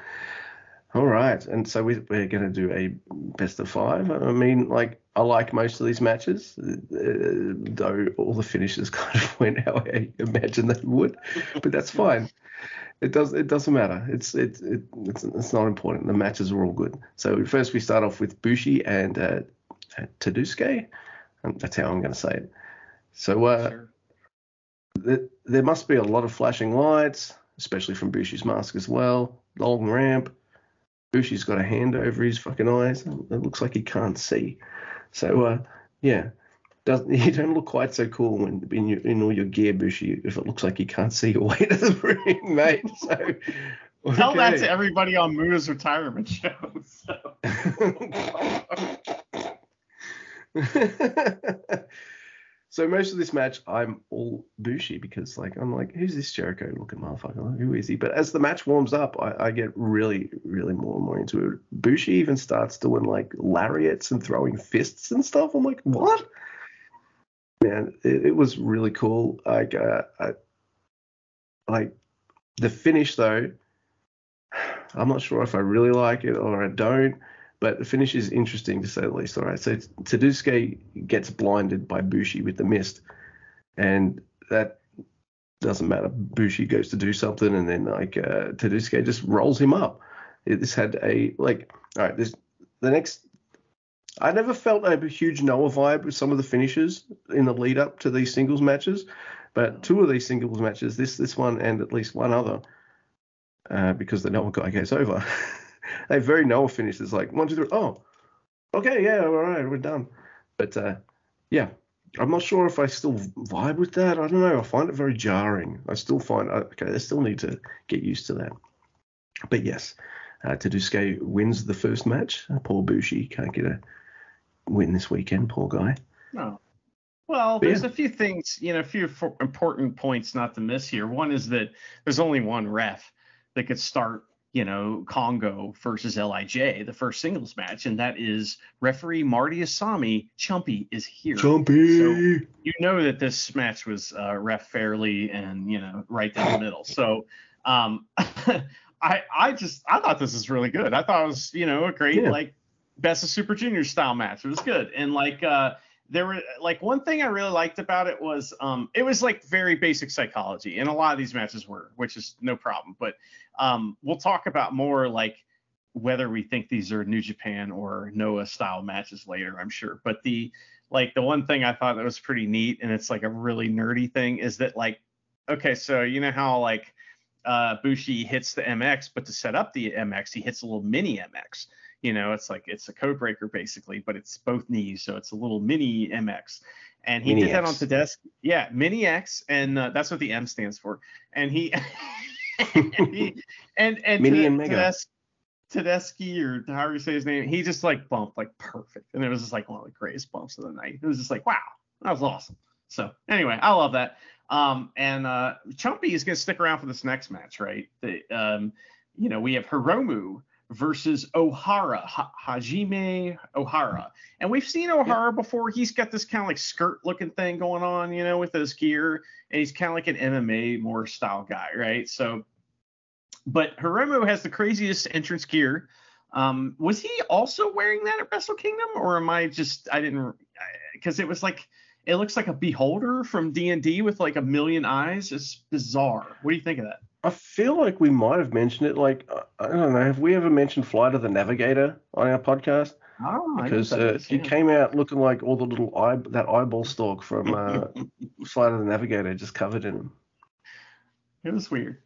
Speaker 1: All right, and so we, we're going to do a best of five. I mean, like I like most of these matches, uh, though all the finishes kind of went how I imagined they would, but that's fine. It does. It doesn't matter. It's it, it it's it's not important. The matches are all good. So first we start off with Bushi and uh, Tadasuke. That's how I'm going to say it. So uh,
Speaker 2: Sure.
Speaker 1: th- there must be a lot of flashing lights, especially from Bushi's mask as well. Long ramp. Bushi's got a hand over his fucking eyes. It looks like he can't see. So uh, yeah, does you don't look quite so cool when in, your, in all your gear, Bushi, if it looks like you can't see your way to the ring, mate. So
Speaker 2: Tell that to everybody on Muta's retirement show. So.
Speaker 1: so most of this match, I'm all Bushi because like I'm like, who's this Jericho looking motherfucker? Who is he? But as the match warms up, I, I get really, really more and more into it. Bushi even starts doing like lariats and throwing fists and stuff. I'm like, what? Man, it, it was really cool. Like, uh, I, like the finish though. I'm not sure if I really like it or I don't but the finish is interesting to say the least. All right, so Tadasuke gets blinded by Bushi with the mist, and that doesn't matter. Bushi goes to do something, and then like uh, Tadasuke just rolls him up. It, this had a like, all right, this the next. I never felt a huge Noah vibe with some of the finishes in the lead up to these singles matches, but two of these singles matches, this this one and at least one other, uh, because the Noah guy goes over. they very Noah finishes like one, two, three. Oh, okay, yeah, all right, we're done. But uh, yeah, I'm not sure if I still vibe with that. I don't know. I find it very jarring. I still find okay. I still need to get used to that. But yes, uh, Tadasuke wins the first match. Paul Bushi can't get a win this weekend. Poor guy.
Speaker 2: No. Well, but there's yeah. a few things, you know, a few important points not to miss here. One is that there's only one ref that could start you know, Congo versus Lij, the first singles match, and that is referee Marty Asami. Chumpy is here.
Speaker 1: Chumpy. So
Speaker 2: you know that this match was uh, ref fairly and you know right down the middle. So um, I I just I thought this was really good. I thought it was you know a great yeah. like best of Super Junior style match. It was good and like uh there were like one thing I really liked about it was um, it was like very basic psychology, and a lot of these matches were, which is no problem. But um, we'll talk about more like whether we think these are New Japan or Noah style matches later, I'm sure. But the like the one thing I thought that was pretty neat, and it's like a really nerdy thing, is that like okay, so you know how like uh, Bushi hits the MX, but to set up the MX, he hits a little mini MX. You know, it's like it's a code breaker basically, but it's both knees, so it's a little mini MX. And he mini did X. that on Tedeschi. Yeah, mini X, and uh, that's what the M stands for. And he, and, he and and
Speaker 1: mini and mega.
Speaker 2: Tedeschi or however you say his name, he just like bumped like perfect, and it was just like one of the greatest bumps of the night. It was just like wow, that was awesome. So anyway, I love that. Um, and uh, Chumpy is going to stick around for this next match, right? The, um, you know, we have Hiromu versus Ohara, ha- Hajime Ohara. And we've seen Ohara yeah. before. He's got this kind of like skirt looking thing going on, you know, with his gear. And he's kind of like an MMA more style guy, right? So, but Hiromu has the craziest entrance gear. Um, was he also wearing that at Wrestle Kingdom, or am I just I didn't because it was like it looks like a beholder from D and D with like a million eyes. It's bizarre. What do you think of that?
Speaker 1: I feel like we might have mentioned it. Like I don't know, have we ever mentioned Flight of the Navigator on our podcast?
Speaker 2: Oh,
Speaker 1: because uh, he came out looking like all the little eye that eyeball stalk from uh, Flight of the Navigator, just covered in him.
Speaker 2: It was weird.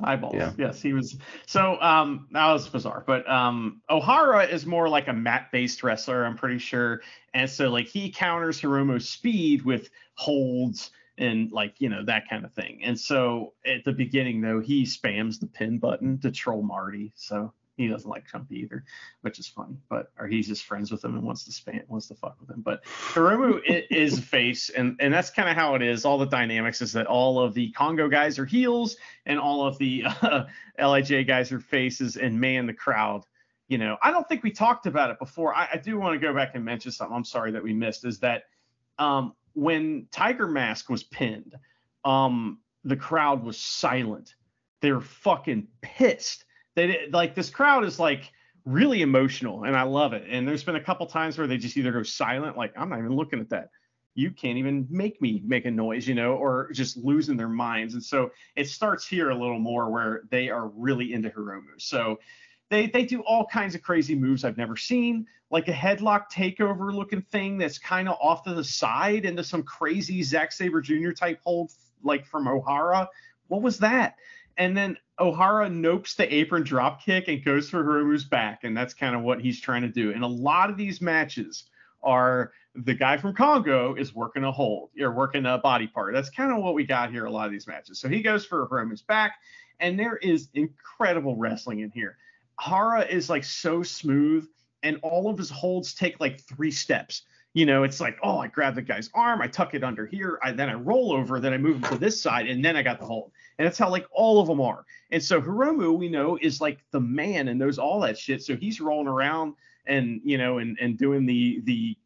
Speaker 2: Eyeballs. Yeah. Yes, he was. So um, that was bizarre. But um, Ohara is more like a mat-based wrestler, I'm pretty sure. And so like he counters Hiromu's speed with holds and like you know that kind of thing. And so at the beginning though, he spams the pin button to troll Marty. So he doesn't like Chumpy either, which is funny. But or he's just friends with him and wants to spam wants to fuck with him. But Hiromu is face, and and that's kind of how it is. All the dynamics is that all of the Congo guys are heels, and all of the uh, Lij guys are faces, and man, the crowd. You know, I don't think we talked about it before. I, I do want to go back and mention something. I'm sorry that we missed. Is that um, when Tiger Mask was pinned, um, the crowd was silent. They're fucking pissed. They like this crowd is like really emotional, and I love it. And there's been a couple times where they just either go silent, like I'm not even looking at that. You can't even make me make a noise, you know, or just losing their minds. And so it starts here a little more where they are really into Hiromu. So they they do all kinds of crazy moves I've never seen, like a headlock takeover looking thing that's kind of off to the side into some crazy Zack Sabre Jr. type hold like from Ohara. What was that? And then Ohara nopes the apron drop kick and goes for Hiromu's back, and that's kind of what he's trying to do. And a lot of these matches are the guy from Congo is working a hold or working a body part. That's kind of what we got here a lot of these matches. So he goes for Hiromu's back, and there is incredible wrestling in here. Hara is like so smooth, and all of his holds take like three steps. You know, it's like, oh, I grab the guy's arm, I tuck it under here, I then I roll over, then I move him to this side, and then I got the hold. And that's how like all of them are. And so Hiromu, we know, is like the man and knows all that shit. So he's rolling around and you know, and and doing the the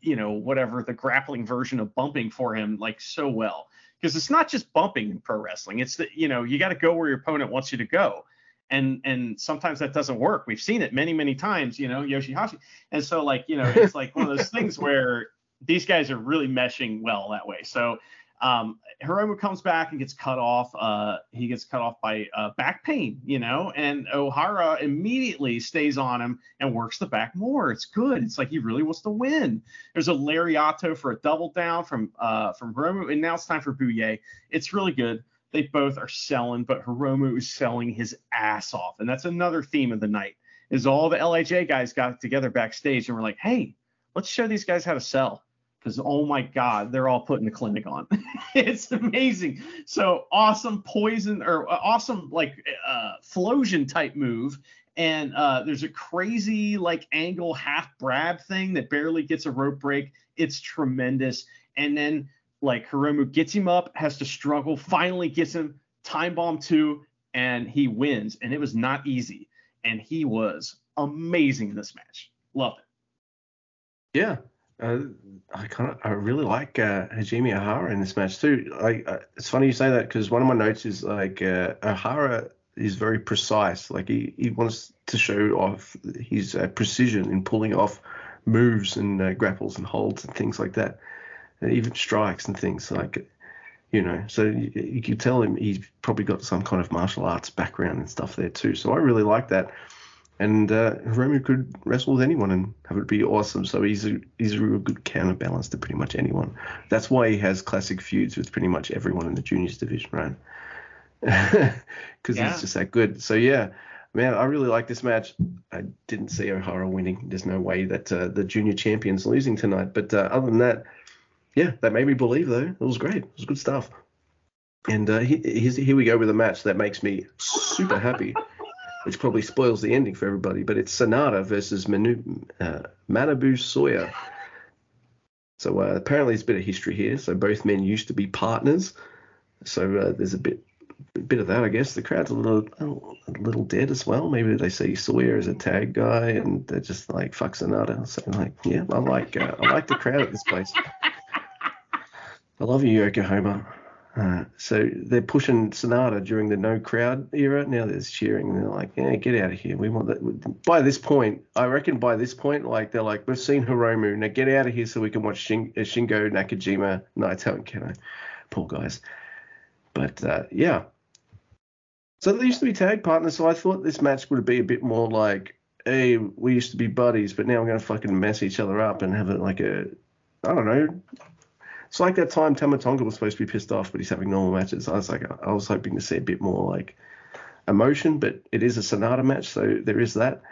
Speaker 2: you know whatever the grappling version of bumping for him like so well because it's not just bumping in pro wrestling. It's that you know you got to go where your opponent wants you to go and and sometimes that doesn't work. We've seen it many many times, you know, Yoshihashi. And so like you know, it's like one of those things where these guys are really meshing well that way. So um, Hiromu comes back and gets cut off. Uh, he gets cut off by uh, back pain, you know, and Ohara immediately stays on him and works the back more. It's good. It's like he really wants to win. There's a lariato for a double down from uh, from Hiromu, and now it's time for Bouye. It's really good. They both are selling, but Hiromu is selling his ass off. And that's another theme of the night is all the LHA guys got together backstage and were like, hey, let's show these guys how to sell. Because oh my god, they're all putting the clinic on. it's amazing. So awesome poison or uh, awesome like uh, flosion type move. And uh, there's a crazy like angle half brab thing that barely gets a rope break. It's tremendous. And then like Hiromu gets him up, has to struggle, finally gets him time bomb two, and he wins. And it was not easy. And he was amazing in this match. Loved
Speaker 1: it. Yeah. Uh, I kind of, I really like uh, Hajime Ohara in this match too. Like, uh, it's funny you say that because one of my notes is like uh, Ohara is very precise. Like he, he wants to show off his uh, precision in pulling off moves and uh, grapples and holds and things like that, and even strikes and things like, you know. So you, you can tell him he's probably got some kind of martial arts background and stuff there too. So I really like that. And uh, Hiromu could wrestle with anyone and have it be awesome. So he's a he's a real good counterbalance to pretty much anyone. That's why he has classic feuds with pretty much everyone in the juniors division, right? Because yeah. he's just that good. So yeah, man, I really like this match. I didn't see Ohara winning. There's no way that uh, the junior champion's losing tonight. But uh, other than that, yeah, that made me believe though. It was great. It was good stuff. And uh, here we go with a match that makes me super happy which probably spoils the ending for everybody. But it's Sanada versus Manu, uh, Manabu Soya. So uh, apparently there's a bit of history here. So both men used to be partners. So uh, there's a bit a bit of that, I guess. The crowd's a little a little dead as well. Maybe they see Soya as a tag guy and they're just like fuck Sanada. So like, yeah, I like uh, I like the crowd at this place. I love you, Yokohama. Uh, so they're pushing Sanada during the no crowd era. Now there's cheering, they're like, "Yeah, get out of here. We want that." By this point, I reckon by this point, like they're like, "We've seen Hiromu. Now get out of here so we can watch Shin- uh, Shingo Nakajima, Naito, and Kenoh." Poor guys. But uh, yeah. So they used to be tag partners. So I thought this match would be a bit more like, "Hey, we used to be buddies, but now we're gonna fucking mess each other up and have it like a, I don't know, it's like that time Tama Tonga was supposed to be pissed off, but he's having normal matches. I was like, I was hoping to see a bit more like emotion, but it is a Sanada match, so there is that.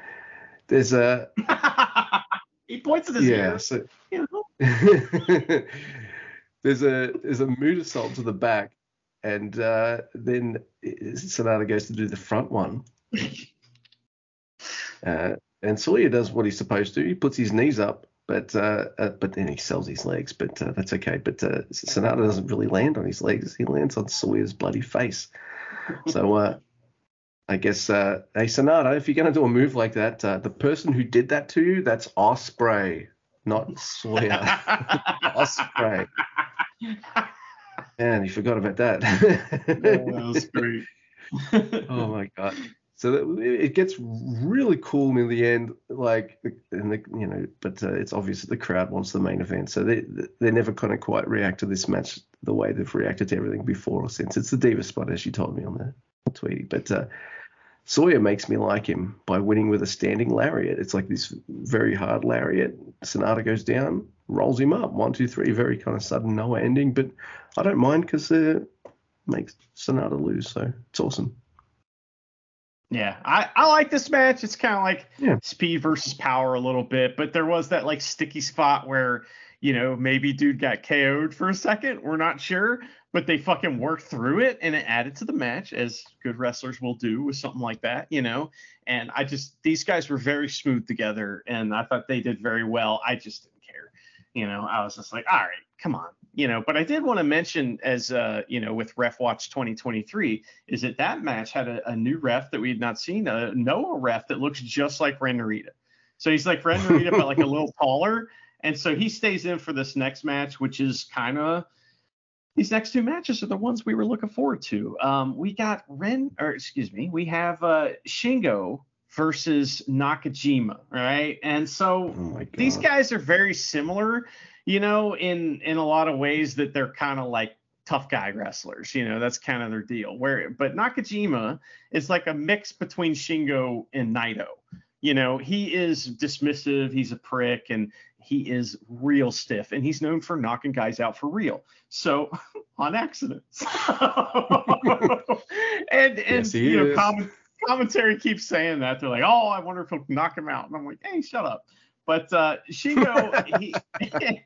Speaker 1: There's a.
Speaker 2: he points at his yeah, ear. So,
Speaker 1: there's a there's a moonsault to the back, and uh, then Sanada goes to do the front one. uh, and Soya does what he's supposed to. He puts his knees up but uh, uh, but then he sells his legs, but uh, that's okay. But uh, Sanada doesn't really land on his legs; he lands on Soya's bloody face. So uh, I guess, uh, hey Sanada, if you're going to do a move like that, uh, the person who did that to you, that's Ospreay, not Soya. Ospreay. Man, you forgot about that.
Speaker 2: that was great.
Speaker 1: oh my god. So it gets really cool in the end, like, and the, you know, but uh, it's obvious that the crowd wants the main event, so they they never kind of quite react to this match the way they've reacted to everything before or since. It's the diva spot, as you told me on the tweety, but uh, Soya makes me like him by winning with a standing lariat. It's like this very hard lariat. Sanada goes down, rolls him up, one, two, three, very kind of sudden no ending, but I don't mind because it uh, makes Sanada lose, so it's awesome.
Speaker 2: Yeah, I, I like this match. It's kind of like yeah. speed versus power a little bit, but there was that like sticky spot where, you know, maybe dude got KO'd for a second. We're not sure, but they fucking worked through it and it added to the match as good wrestlers will do with something like that, you know. And I just these guys were very smooth together and I thought they did very well. I just didn't care. You know, I was just like, all right, come on, you know, but I did want to mention as uh, you know, with Ref Watch 2023, is that that match had a, a new ref that we had not seen, a Noah ref that looks just like Ren Narita. So he's like Ren Narita, but like a little taller. And so he stays in for this next match, which is kind of these next two matches are the ones we were looking forward to. Um, we got Ren, or excuse me, we have uh, Shingo versus Nakajima, right? And so oh these guys are very similar you know, in in a lot of ways that they're kind of like tough guy wrestlers. You know, that's kind of their deal. Where but Nakajima is like a mix between Shingo and Naito. You know, he is dismissive, he's a prick, and he is real stiff, and he's known for knocking guys out for real. So on accident. and and yes, you know, comment, commentary keeps saying that. They're like, oh, I wonder if he'll knock him out. And I'm like, hey, shut up. But uh, Shingo, he,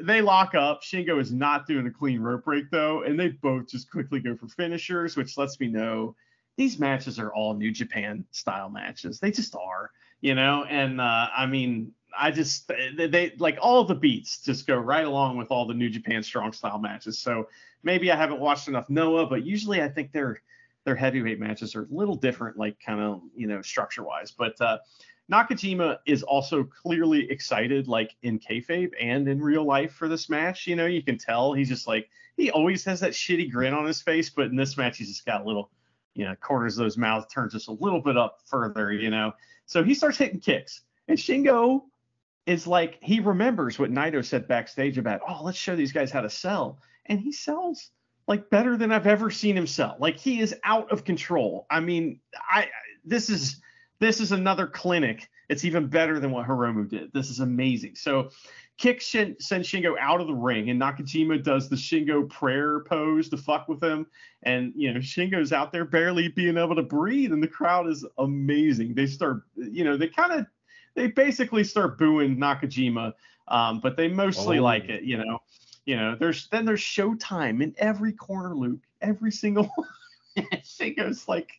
Speaker 2: they lock up. Shingo is not doing a clean rope break though, and they both just quickly go for finishers, which lets me know these matches are all New Japan style matches. They just are, you know. And uh, I mean, I just they, they like all the beats just go right along with all the New Japan strong style matches. So maybe I haven't watched enough Noah, but usually I think their their heavyweight matches are a little different, like kind of you know structure wise. But uh, Nakajima is also clearly excited, like in kayfabe and in real life for this match. You know, you can tell he's just like he always has that shitty grin on his face, but in this match he's just got a little, you know, corners of his mouth turns just a little bit up further. You know, so he starts hitting kicks, and Shingo is like he remembers what Naito said backstage about, oh, let's show these guys how to sell, and he sells like better than I've ever seen him sell. Like he is out of control. I mean, I this is this is another clinic. It's even better than what Hiromu did. This is amazing. So, kick Shin, sends Shingo out of the ring, and Nakajima does the Shingo prayer pose to fuck with him. And you know, Shingo's out there barely being able to breathe, and the crowd is amazing. They start, you know, they kind of, they basically start booing Nakajima, um, but they mostly oh. like it, you know. You know, there's then there's showtime in every corner, Luke. Every single Shingo's like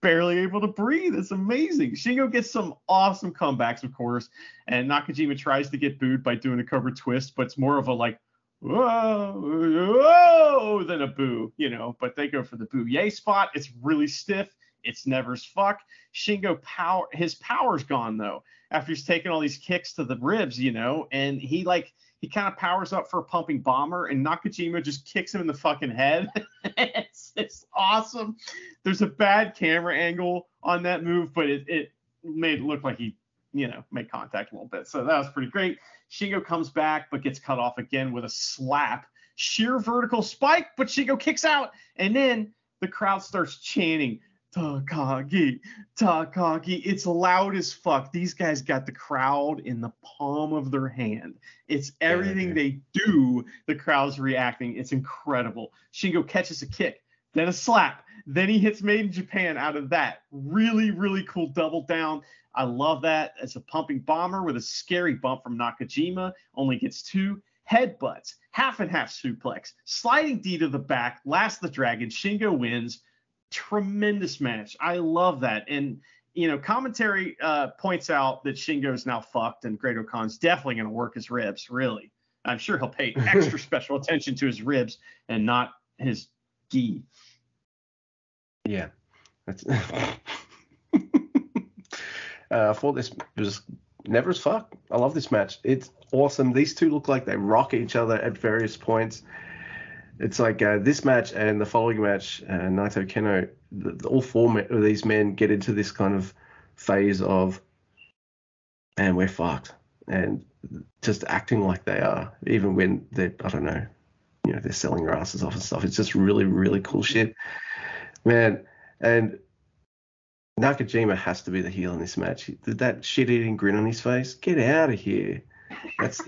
Speaker 2: barely able to breathe. It's amazing. Shingo gets some awesome comebacks, of course, and Nakajima tries to get booed by doing a cover twist, but it's more of a like whoa, whoa than a boo, you know. But they go for the boo yay spot. It's really stiff. It's never as fuck. Shingo power his power's gone though after he's taking all these kicks to the ribs, you know, and he like he kind of powers up for a pumping bomber, and Nakajima just kicks him in the fucking head. it's, it's awesome. There's a bad camera angle on that move, but it, it made it look like he, you know, made contact a little bit. So that was pretty great. Shingo comes back, but gets cut off again with a slap. Sheer vertical spike, but Shingo kicks out, and then the crowd starts chanting Takagi, Takagi. It's loud as fuck. These guys got the crowd in the palm of their hand. It's everything yeah, they do. The crowd's reacting. It's incredible. Shingo catches a kick, then a slap, then he hits Made in Japan out of that. Really, really cool double down. I love that. It's a pumping bomber with a scary bump from Nakajima. Only gets two headbutts, half and half suplex, sliding D to the back, last the dragon. Shingo wins tremendous match. I love that. And you know, commentary uh, points out that Shingo's now fucked, and Great-O-Khan's definitely going to work his ribs. Really, I'm sure he'll pay extra special attention to his ribs and not his gi.
Speaker 1: Yeah, that's. uh, I thought this was never as fuck. I love this match. It's awesome. These two look like they rock each other at various points it's like uh, this match and the following match, uh, Naito Kenoh, the, the, all four of these men get into this kind of phase of, and we're fucked, and just acting like they are, even when they're, I don't know, you know, they're selling their asses off and stuff. It's just really, really cool shit, man. And Nakajima has to be the heel in this match. That shit-eating grin on his face, get out of here. That's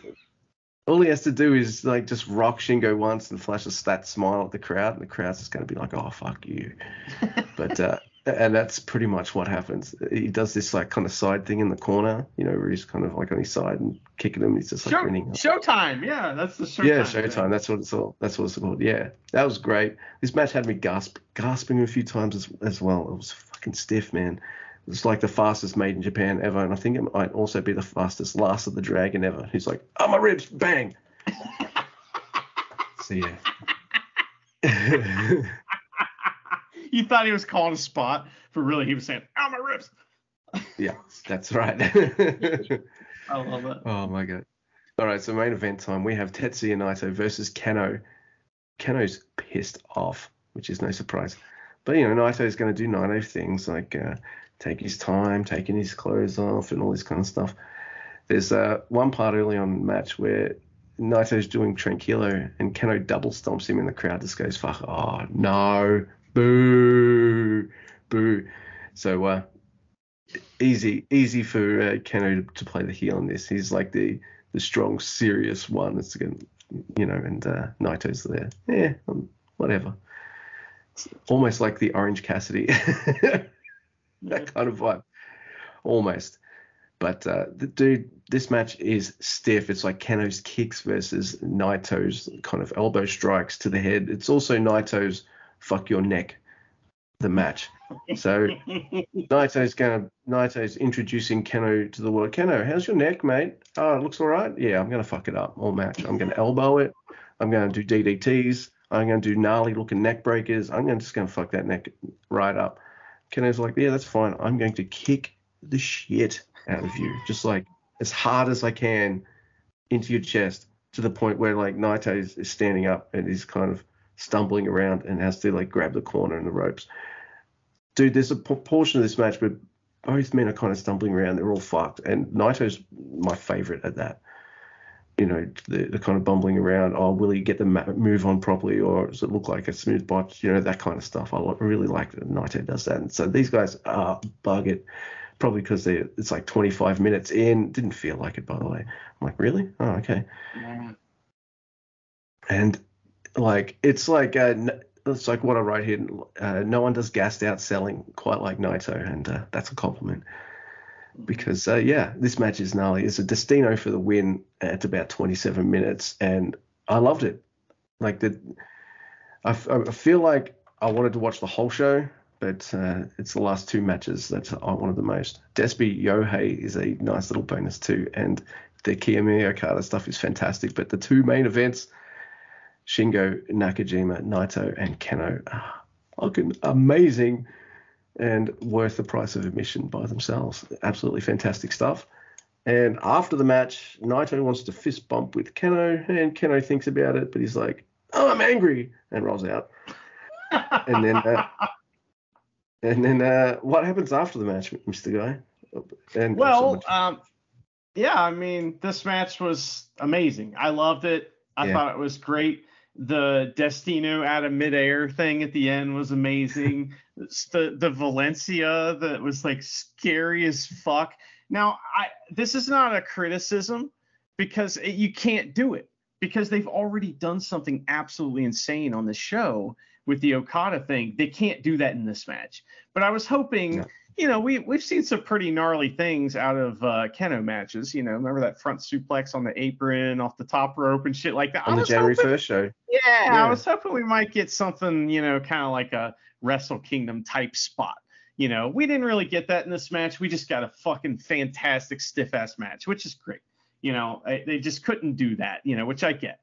Speaker 1: all he has to do is like just rock Shingo once and flash a that smile at the crowd, and the crowd's just going to be like, "Oh fuck you." but uh, and that's pretty much what happens. He does this like kind of side thing in the corner, you know, where he's kind of like on his side and kicking him. He's just like
Speaker 2: Show,
Speaker 1: grinning.
Speaker 2: Showtime, yeah, that's the showtime.
Speaker 1: Yeah, showtime. Thing. That's what it's all. That's what it's called. Yeah, that was great. This match had me gasp, gasping a few times as, as well. It was fucking stiff, man. It's like the fastest made in Japan ever, and I think it might also be the fastest Last of the Dragon ever. He's like, "Oh my ribs, bang!" so yeah.
Speaker 2: you thought he was calling a spot, but really he was saying, "Oh my ribs."
Speaker 1: yeah, that's right.
Speaker 2: I love it.
Speaker 1: Oh my god. All right, so main event time. We have Tetsuya Naito versus Kenoh. Kenoh's pissed off, which is no surprise. But you know, Naito is going to do Naito things like uh, take his time, taking his clothes off, and all this kind of stuff. There's uh, one part early on in the match where Naito's doing Tranquilo and Kenoh double stomps him in the crowd. Just goes, fuck, oh no, boo, boo. So uh, easy, easy for uh, Kenoh to play the heel in this. He's like the the strong, serious one. It's again, you know, and uh, Naito's there. Yeah, um, whatever. Almost like the Orange Cassidy. that kind of vibe, almost. But uh, the, dude, this match is stiff. It's like Kenoh's kicks versus Naito's kind of elbow strikes to the head. It's also Naito's fuck your neck, the match. So Naito's gonna Naito's introducing Kenoh to the world. Kenoh, how's your neck, mate? Oh, it looks all right. Yeah, I'm gonna fuck it up all match. I'm gonna elbow it. I'm gonna do DDTs. I'm gonna do gnarly looking neck breakers. I'm gonna just gonna fuck that neck right up. Kenoh's like, yeah, that's fine. I'm going to kick the shit out of you, just like as hard as I can into your chest to the point where like Naito is, is standing up and he's kind of stumbling around and has to like grab the corner and the ropes. Dude, there's a portion of this match where both men are kind of stumbling around. They're all fucked, and Naito's my favorite at that. You know, the, the kind of bumbling around. Oh, will he get the move on properly, or does it look like a smooth botch? You know, that kind of stuff. I really like that Naito does that. And so these guys are bug it probably because they it's like 25 minutes in. Didn't feel like it, by the way. I'm like, really? Oh, okay. Yeah. And like, it's like, uh, it's like what I write here. Uh, no one does gassed out selling quite like Naito, and uh, that's a compliment. Because uh, yeah, this match is gnarly. It's a Destino for the win at about 27 minutes, and I loved it. Like the, I, feel like I wanted to watch the whole show but uh, it's the last two matches that I wanted the most. Despi Yohei is a nice little bonus too, and the Kiyomiya Okada stuff is fantastic. But the two main events, Shingo, Nakajima, Naito, and Kenoh, are fucking amazing and worth the price of admission by themselves. Absolutely fantastic stuff. And after the match, Naito wants to fist bump with Kenoh, and Kenoh thinks about it, but he's like, "Oh, I'm angry," and rolls out. and then uh, and then uh, what happens after the match, Mr. Guy?
Speaker 2: And well, um, yeah, I mean, this match was amazing. I loved it. I yeah. thought it was great. The Destino out of midair thing at the end was amazing. the the Valentia that was like scary as fuck. Now, I this is not a criticism because it, you can't do it because they've already done something absolutely insane on the show with the Okada thing. They can't do that in this match. But I was hoping, yeah. You know, we we've seen some pretty gnarly things out of uh, Kenoh matches. You know, remember that front suplex on the apron off the top rope and shit like that.
Speaker 1: On the January first show.
Speaker 2: Yeah, yeah, I was hoping we might get something, you know, kind of like a Wrestle Kingdom type spot. You know, we didn't really get that in this match. We just got a fucking fantastic stiff ass match, which is great. You know, they just couldn't do that, you know, which I get.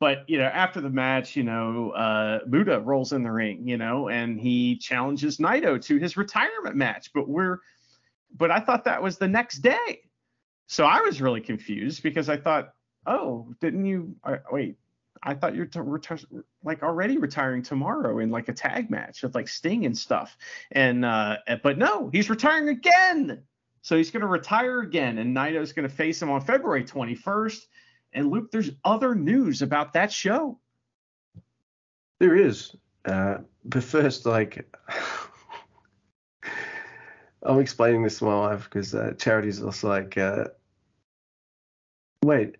Speaker 2: But you know, after the match, you know, uh, Muta rolls in the ring, you know, and he challenges Naito to his retirement match. But we're, but I thought that was the next day, so I was really confused because I thought, oh, didn't you? Uh, wait, I thought you're like already retiring tomorrow in like a tag match with like Sting and stuff. And uh, but no, he's retiring again. So he's going to retire again, and Naito's going to face him on February 21st. And Luke, there's other news about that show.
Speaker 1: There is. Uh, but first, like, I'm explaining this to my wife because uh, Charity's also like, uh, wait,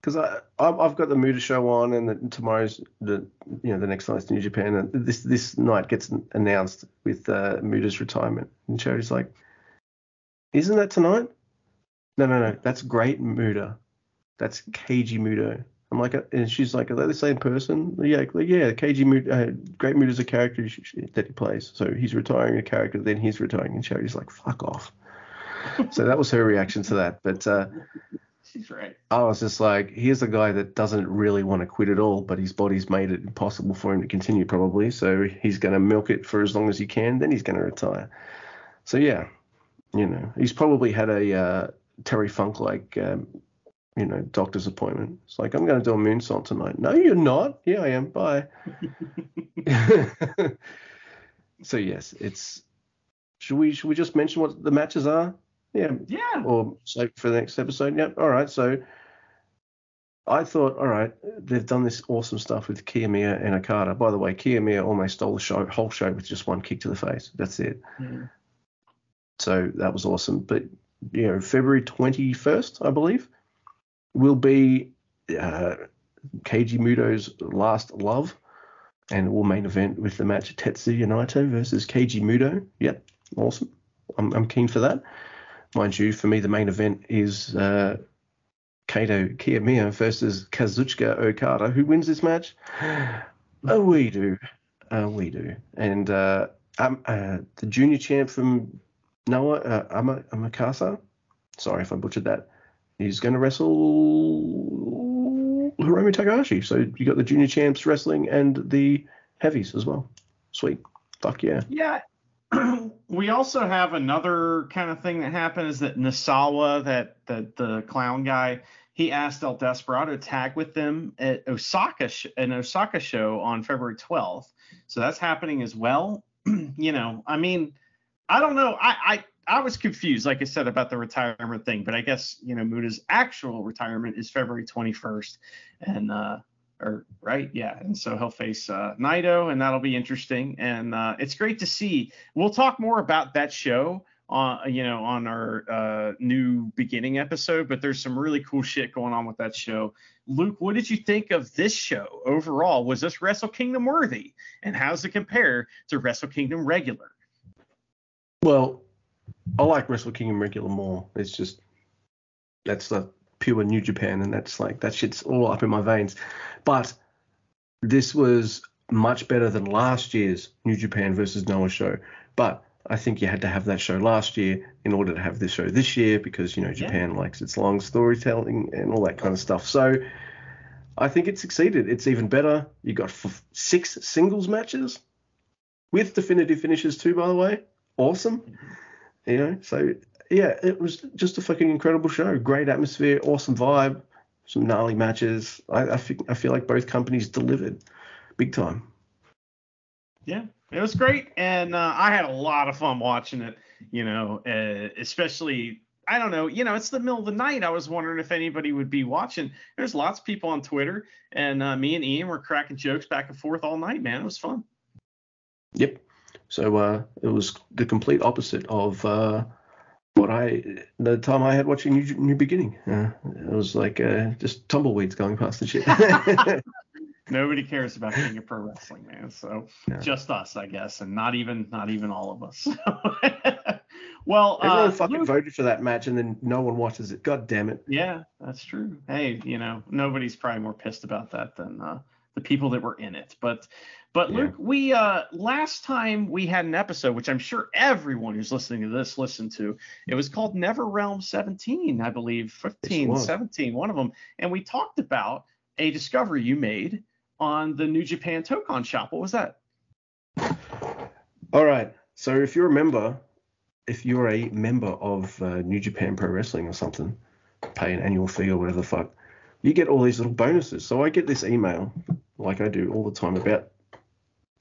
Speaker 1: because I I've got the Muta show on, and the, tomorrow's the you know the next night's New Japan, and this this night gets announced with uh, Muta's retirement, and Charity's like, isn't that tonight? No, no, no, that's great Muta. That's Keiji Muto. I'm like, and she's like, are they the same person? Yeah, like, yeah. Keiji Muto, uh, Great Muta's a character that he plays. So he's retiring a character, then he's retiring, and Charity's like, fuck off. so that was her reaction to that. But uh,
Speaker 2: she's right. I
Speaker 1: was just like, here's a guy that doesn't really want to quit at all, but his body's made it impossible for him to continue probably. So he's going to milk it for as long as he can, then he's going to retire. So yeah, you know, he's probably had a uh, Terry Funk like um, you know, doctor's appointment. It's like, I'm going to do a moonsault tonight. No, you're not. Yeah, I am. Bye. so yes, it's. Should we should we just mention what the matches are? Yeah.
Speaker 2: Yeah.
Speaker 1: Or save for the next episode. Yep. All right. So I thought, all right, they've done this awesome stuff with Kiyomiya and Okada. By the way, Kiyomiya almost stole the show, whole show with just one kick to the face. That's it. Mm. So that was awesome. But you know, February 21st, I believe, will be uh, Keiji Muto's last love, and will main event with the match Tetsuya Naito versus Keiji Muto. Yep, awesome. I'm, I'm keen for that. mind you, for me, the main event is uh, Kaito Kiyomiya versus Kazuchika Okada. Who wins this match? Oh, we do. Uh, we do. And uh, um, uh, the junior champ from Noah uh, Ama- Amakasa. Sorry if I butchered that. He's going to wrestle Hiromu Takahashi. So you got the junior champs wrestling and the heavies as well. Sweet. Fuck yeah.
Speaker 2: Yeah. we also have another kind of thing that happened is that Nasawa, that that the clown guy, he asked El Desperado to tag with them at Osaka sh- an Osaka show on February 12th. So that's happening as well. you know, I mean, I don't know. I, I I was confused, like I said, about the retirement thing, but I guess you know Muta's actual retirement is February 21st, and uh, or right, yeah, and so he'll face uh, Naito, and that'll be interesting, and uh, it's great to see. We'll talk more about that show on you know on our uh, new beginning episode, but there's some really cool shit going on with that show. Luke, what did you think of this show overall? Was this Wrestle Kingdom worthy, and how's it compare to Wrestle Kingdom regular?
Speaker 1: Well, I like Wrestle Kingdom regular more. It's just that's the pure New Japan, and that's like that shit's all up in my veins. But this was much better than last year's New Japan versus Noah show. But I think you had to have that show last year in order to have this show this year because you know Japan yeah. likes its long storytelling and all that kind of stuff. So I think it succeeded. It's even better. You got f- six singles matches with definitive finishes too, by the way. Awesome. Mm-hmm. You know, so yeah, it was just a fucking incredible show. Great atmosphere, awesome vibe, some gnarly matches. I I, feel, I feel like both companies delivered big time.
Speaker 2: Yeah, it was great, and uh, I had a lot of fun watching it. You know, uh, especially I don't know, you know, it's the middle of the night. I was wondering if anybody would be watching. There's lots of people on Twitter, and uh, me and Ian were cracking jokes back and forth all night, man. It was fun.
Speaker 1: Yep. So uh, it was the complete opposite of uh, what I the time I had watching New, New Beginning. Uh, it was like uh, just tumbleweeds going past the shit.
Speaker 2: Nobody cares about King of Pro Wrestling, man. So no. just us, I guess, and not even not even all of us. well,
Speaker 1: everyone
Speaker 2: uh,
Speaker 1: fucking Luke, voted for that match, and then no one watches it. God damn it.
Speaker 2: Yeah, that's true. Hey, you know, nobody's probably more pissed about that than uh, the people that were in it. But but Luke, we uh last time we had an episode, which I'm sure everyone who's listening to this listened to. It was called Never Realm 17, I believe, 15, 17, one of them, and we talked about a discovery you made on the New Japan Tokon shop. What was that?
Speaker 1: All right. So if you remember, if you're a member of uh, New Japan Pro Wrestling or something, pay an annual fee or whatever the fuck, you get all these little bonuses. So I get this email, like I do all the time, about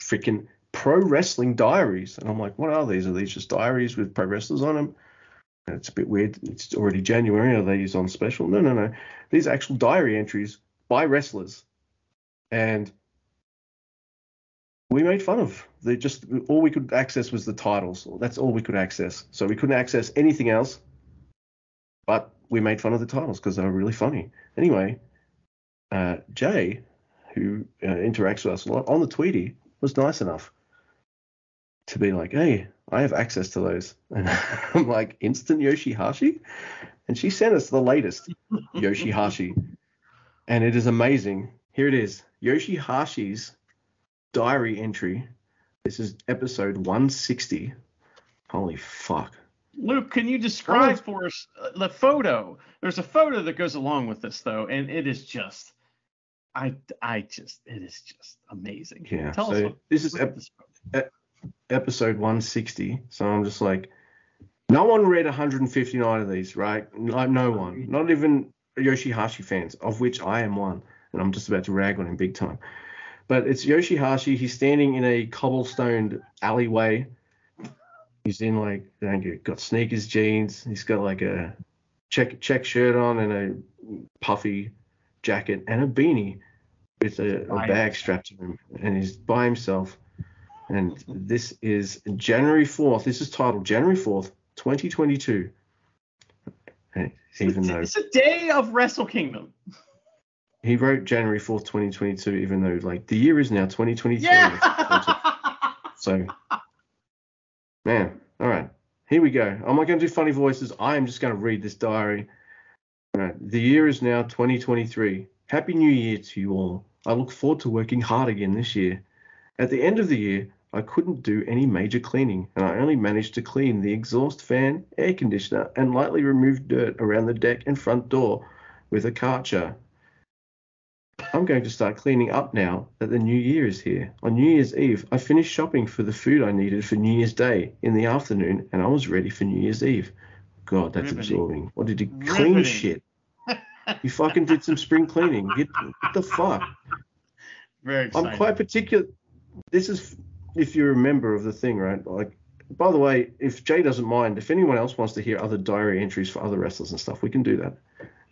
Speaker 1: freaking pro wrestling diaries. And I'm like, what are these? Are these just diaries with pro wrestlers on them? And it's a bit weird. It's already January. Are these on special? No, no, no. These are actual diary entries by wrestlers. And we made fun of. They just all we could access was the titles. That's all we could access. So we couldn't access anything else. But we made fun of the titles because they were really funny. Anyway, uh, Jay, who uh, interacts with us a lot on the Tweety, was nice enough to be like, hey, I have access to those. And I'm like, instant Yoshihashi? And she sent us the latest Yoshihashi. And it is amazing. Here it is Yoshihashi's diary entry. This is episode 160. Holy fuck.
Speaker 2: Luke, can you describe for us uh, the photo? There's a photo that goes along with this, though, and it is just I I just it is just amazing.
Speaker 1: Yeah. Tell so what, this is ep- ep- episode 160. So I'm just like, no one read 159 of these, right? No, no one, mm-hmm. not even Yoshihashi fans, of which I am one, and I'm just about to rag on him big time. But it's Yoshihashi. He's standing in a cobblestoned alleyway. He's in like got sneakers, jeans. He's got like a check check shirt on and a puffy jacket and a beanie with a, a bag strapped to him, and he's by himself. And this is January 4th. This is titled January 4th, 2022.
Speaker 2: Even though it's a day of Wrestle Kingdom.
Speaker 1: He wrote January 4th, 2022, even though like the year is now 2023.
Speaker 2: Yeah.
Speaker 1: so, man, all right. here we go. I'm not going to do funny voices. I am just going to read this diary. All right. The year is now 2023. Happy New Year to you all. I look forward to working hard again this year. At the end of the year, I couldn't do any major cleaning, and I only managed to clean the exhaust fan, air conditioner, and lightly remove dirt around the deck and front door with a karcher. I'm going to start cleaning up now that the new year is here. On New Year's Eve, I finished shopping for the food I needed for New Year's Day in the afternoon, and I was ready for New Year's Eve. God, that's
Speaker 2: Riveting.
Speaker 1: absorbing. What did you clean
Speaker 2: Riveting.
Speaker 1: shit? You fucking did some spring cleaning. Get, what the fuck?
Speaker 2: Very exciting.
Speaker 1: I'm quite particular. This is if you're a member of the thing, right? Like, by the way, if Jay doesn't mind, if anyone else wants to hear other diary entries for other wrestlers and stuff, we can do that.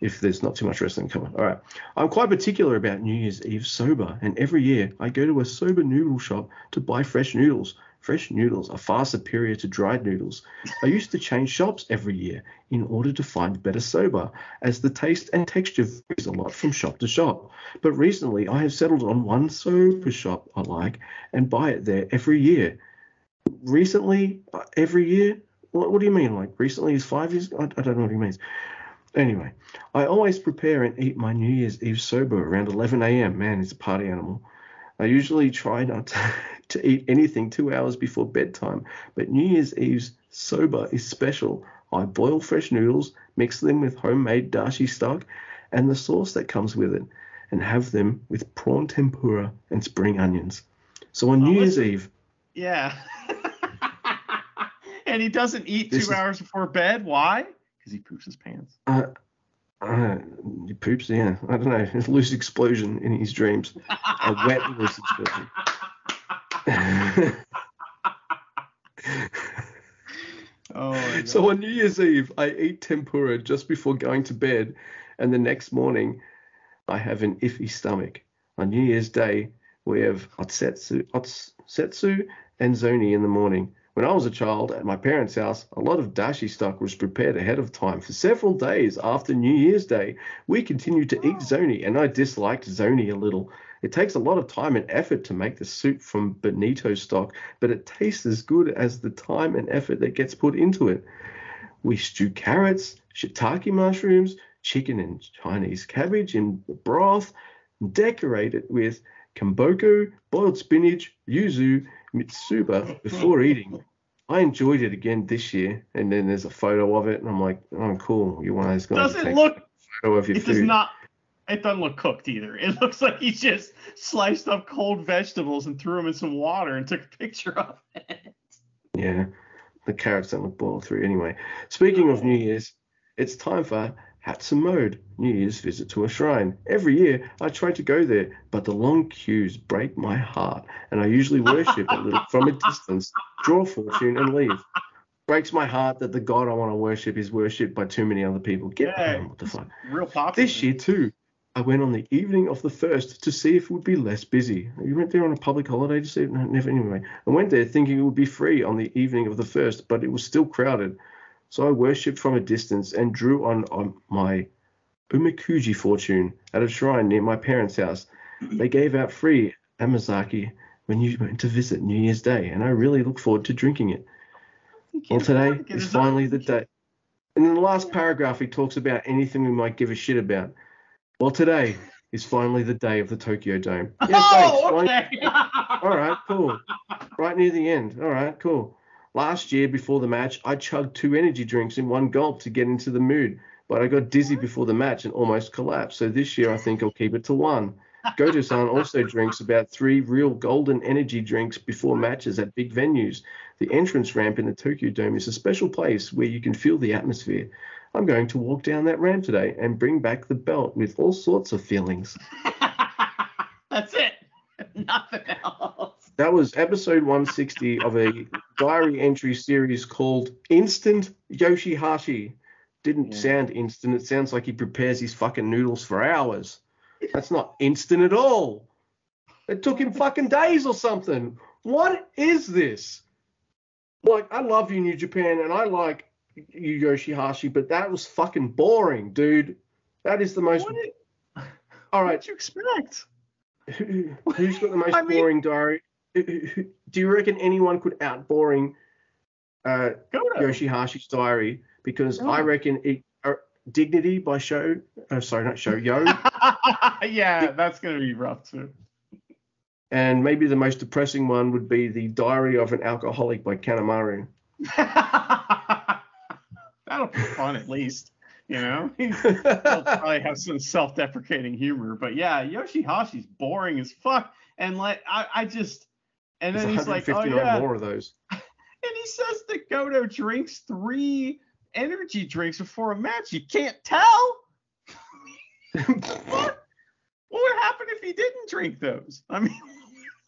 Speaker 1: If there's not too much wrestling coming. All right. I'm quite particular about New Year's Eve soba, and every year I go to a soba noodle shop to buy fresh noodles. Fresh noodles are far superior to dried noodles. I used to change shops every year in order to find better soba, as the taste and texture varies a lot from shop to shop. But recently I have settled on one soba shop I like and buy it there every year. Recently, uh, every year? What, what do you mean? Like recently is five years? I, I don't know what he means. Anyway, I always prepare and eat my New Year's Eve soba around 11 a.m. Man, it's a party animal. I usually try not to, to eat anything two hours before bedtime, but New Year's Eve's soba is special. I boil fresh noodles, mix them with homemade dashi stock and the sauce that comes with it, and have them with prawn tempura and spring onions. So on
Speaker 2: Oh,
Speaker 1: New Year's. Eve,
Speaker 2: Yeah. and he doesn't eat two
Speaker 1: is-
Speaker 2: hours before bed. Why? Because he poops his pants.
Speaker 1: uh, uh, he poops, yeah, I don't know, a loose explosion in his dreams. A wet loose explosion.
Speaker 2: Oh.
Speaker 1: So on New Year's Eve, I eat tempura just before going to bed, and the next morning, I have an iffy stomach. On New Year's Day, we have osechi, osechi and zoni in the morning. When I was a child at my parents' house, a lot of dashi stock was prepared ahead of time for several days after New Year's Day. We continued to eat zoni, and I disliked zoni a little. It takes a lot of time and effort to make the soup from bonito stock, but it tastes as good as the time and effort that gets put into it. We stew carrots, shiitake mushrooms, chicken and Chinese cabbage in the broth, and decorate it with kamaboko, boiled spinach, yuzu, mitsuba before eating. I enjoyed it again this year, and then there's a photo of it, and I'm like, oh, cool. You want to those
Speaker 2: does it look?
Speaker 1: a photo of your
Speaker 2: It
Speaker 1: food.
Speaker 2: does not. It doesn't look cooked either. It looks like he just sliced up cold vegetables and threw them in some water and took a picture of it.
Speaker 1: Yeah, the carrots don't look boiled through anyway. Speaking of New Year's, it's time for Hatsumode, New Year's visit to a shrine. Every year I try to go there, but the long queues break my heart, and I usually worship a little from a distance, draw fortune, and leave. Breaks my heart that the god I want to worship is worshipped by too many other people. Get
Speaker 2: Yeah,
Speaker 1: home, what the fuck?
Speaker 2: Real popular.
Speaker 1: This year too, I went on the evening of the first to see if it would be less busy. You went there on a public holiday to see it? No, never. Anyway, I went there thinking it would be free on the evening of the first, but it was still crowded. So I worshipped from a distance and drew on, on my omikuji fortune at a shrine near my parents' house. They gave out free amazake when you went to visit New Year's Day, and I really look forward to drinking it. Well, today
Speaker 2: afford to get
Speaker 1: is finally the day. And in the last paragraph, he talks about anything we might give a shit about. Well, today is finally the day of the Tokyo Dome. Yeah, thanks.
Speaker 2: Oh,
Speaker 1: Fine-
Speaker 2: okay.
Speaker 1: All right, cool. Right near the end. All right, cool. Last year, before the match, I chugged two energy drinks in one gulp to get into the mood, but I got dizzy before the match and almost collapsed. So this year, I think I'll keep it to one. Goto-san also drinks about three real golden energy drinks before matches at big venues. The entrance ramp in the Tokyo Dome is a special place where you can feel the atmosphere. I'm going to walk down that ramp today and bring back the belt with all sorts of feelings.
Speaker 2: That's it. Nothing else.
Speaker 1: That was episode 160 of a diary entry series called Instant Yoshihashi. Didn't
Speaker 2: Yeah.
Speaker 1: sound instant. It sounds like he prepares his fucking noodles for hours. That's not instant at all. It took him fucking days or something. What is this? Like, I love you, New Japan, and I like you, Yoshihashi, but that was fucking boring, dude. That is the most.
Speaker 2: What did,
Speaker 1: All
Speaker 2: what did you expect?
Speaker 1: who, who's got the most
Speaker 2: I mean-
Speaker 1: boring diary? Do you reckon anyone could out boring uh. Yoshihashi's diary because
Speaker 2: Oh.
Speaker 1: I reckon it, uh, Dignity by Sho, uh, sorry, not Sho, YOH,
Speaker 2: yeah, that's gonna be rough too.
Speaker 1: and maybe the most depressing one would be The Diary of an Alcoholic by Kanemaru.
Speaker 2: That'll be fun at least. You know, he'll probably have some self-deprecating humor. But yeah, Yoshihashi's boring as fuck. And like, I, I just, and
Speaker 1: There's
Speaker 2: then he's like, oh
Speaker 1: 159
Speaker 2: yeah,
Speaker 1: more of those.
Speaker 2: and he says that Goto drinks three energy drinks before a match. You can't tell. what? What would happen if he didn't drink those? I mean,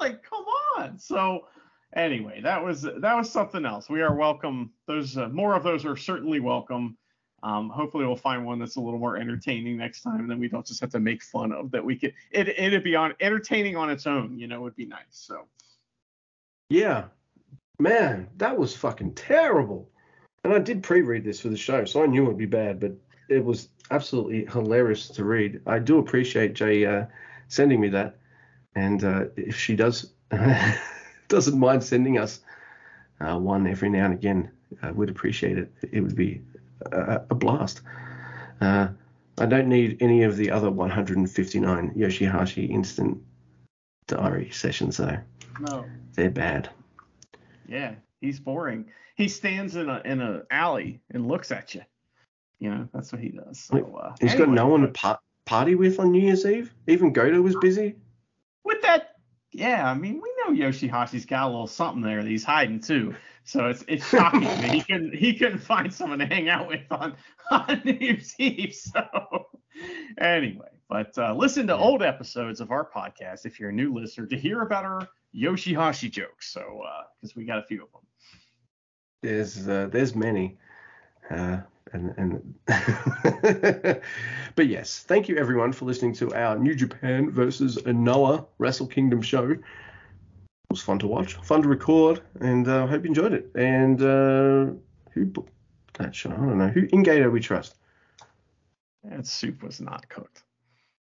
Speaker 2: like, come on. So, anyway, that was that was something else. We are welcome. Those uh, more of those are certainly welcome. Um, hopefully, we'll find one that's a little more entertaining next time, and then we don't just have to make fun of that. We could it it'd be on entertaining on its own. You know, would be nice. So.
Speaker 1: Yeah, man, that was fucking terrible. And I did pre-read this for the show, so I knew it would be bad, but it was absolutely hilarious to read. I do appreciate Jay uh, sending me that, and uh, if she does doesn't mind sending us uh, one every now and again, I would appreciate it. It would be a, a blast. Uh, I don't need any of the other 159 Yoshihashi instant diary sessions though.
Speaker 2: No.
Speaker 1: They're bad.
Speaker 2: Yeah, he's boring. He stands in a in a alley and looks at you. You know, that's what he does. So, uh,
Speaker 1: He's got no one to par- party with on New Year's Eve. Even Goto was busy.
Speaker 2: with that. Yeah, I mean, we know Yoshihashi's got a little something there that he's hiding too. So it's it's shocking that he couldn't he couldn't find someone to hang out with on on New Year's Eve. So anyway, but uh, listen to
Speaker 1: Yeah.
Speaker 2: old episodes of our podcast if you're a new listener to hear about our Yoshihashi jokes. So because we got a few of them.
Speaker 1: There's uh, there's many. Uh, and and but yes, thank you everyone for listening to our New Japan versus Noah Wrestle Kingdom show. Was fun to watch, fun to record, and uh, I hope you enjoyed it. And uh, who booked that? I don't know. Who in Gedo we trust?
Speaker 2: That soup was not cooked.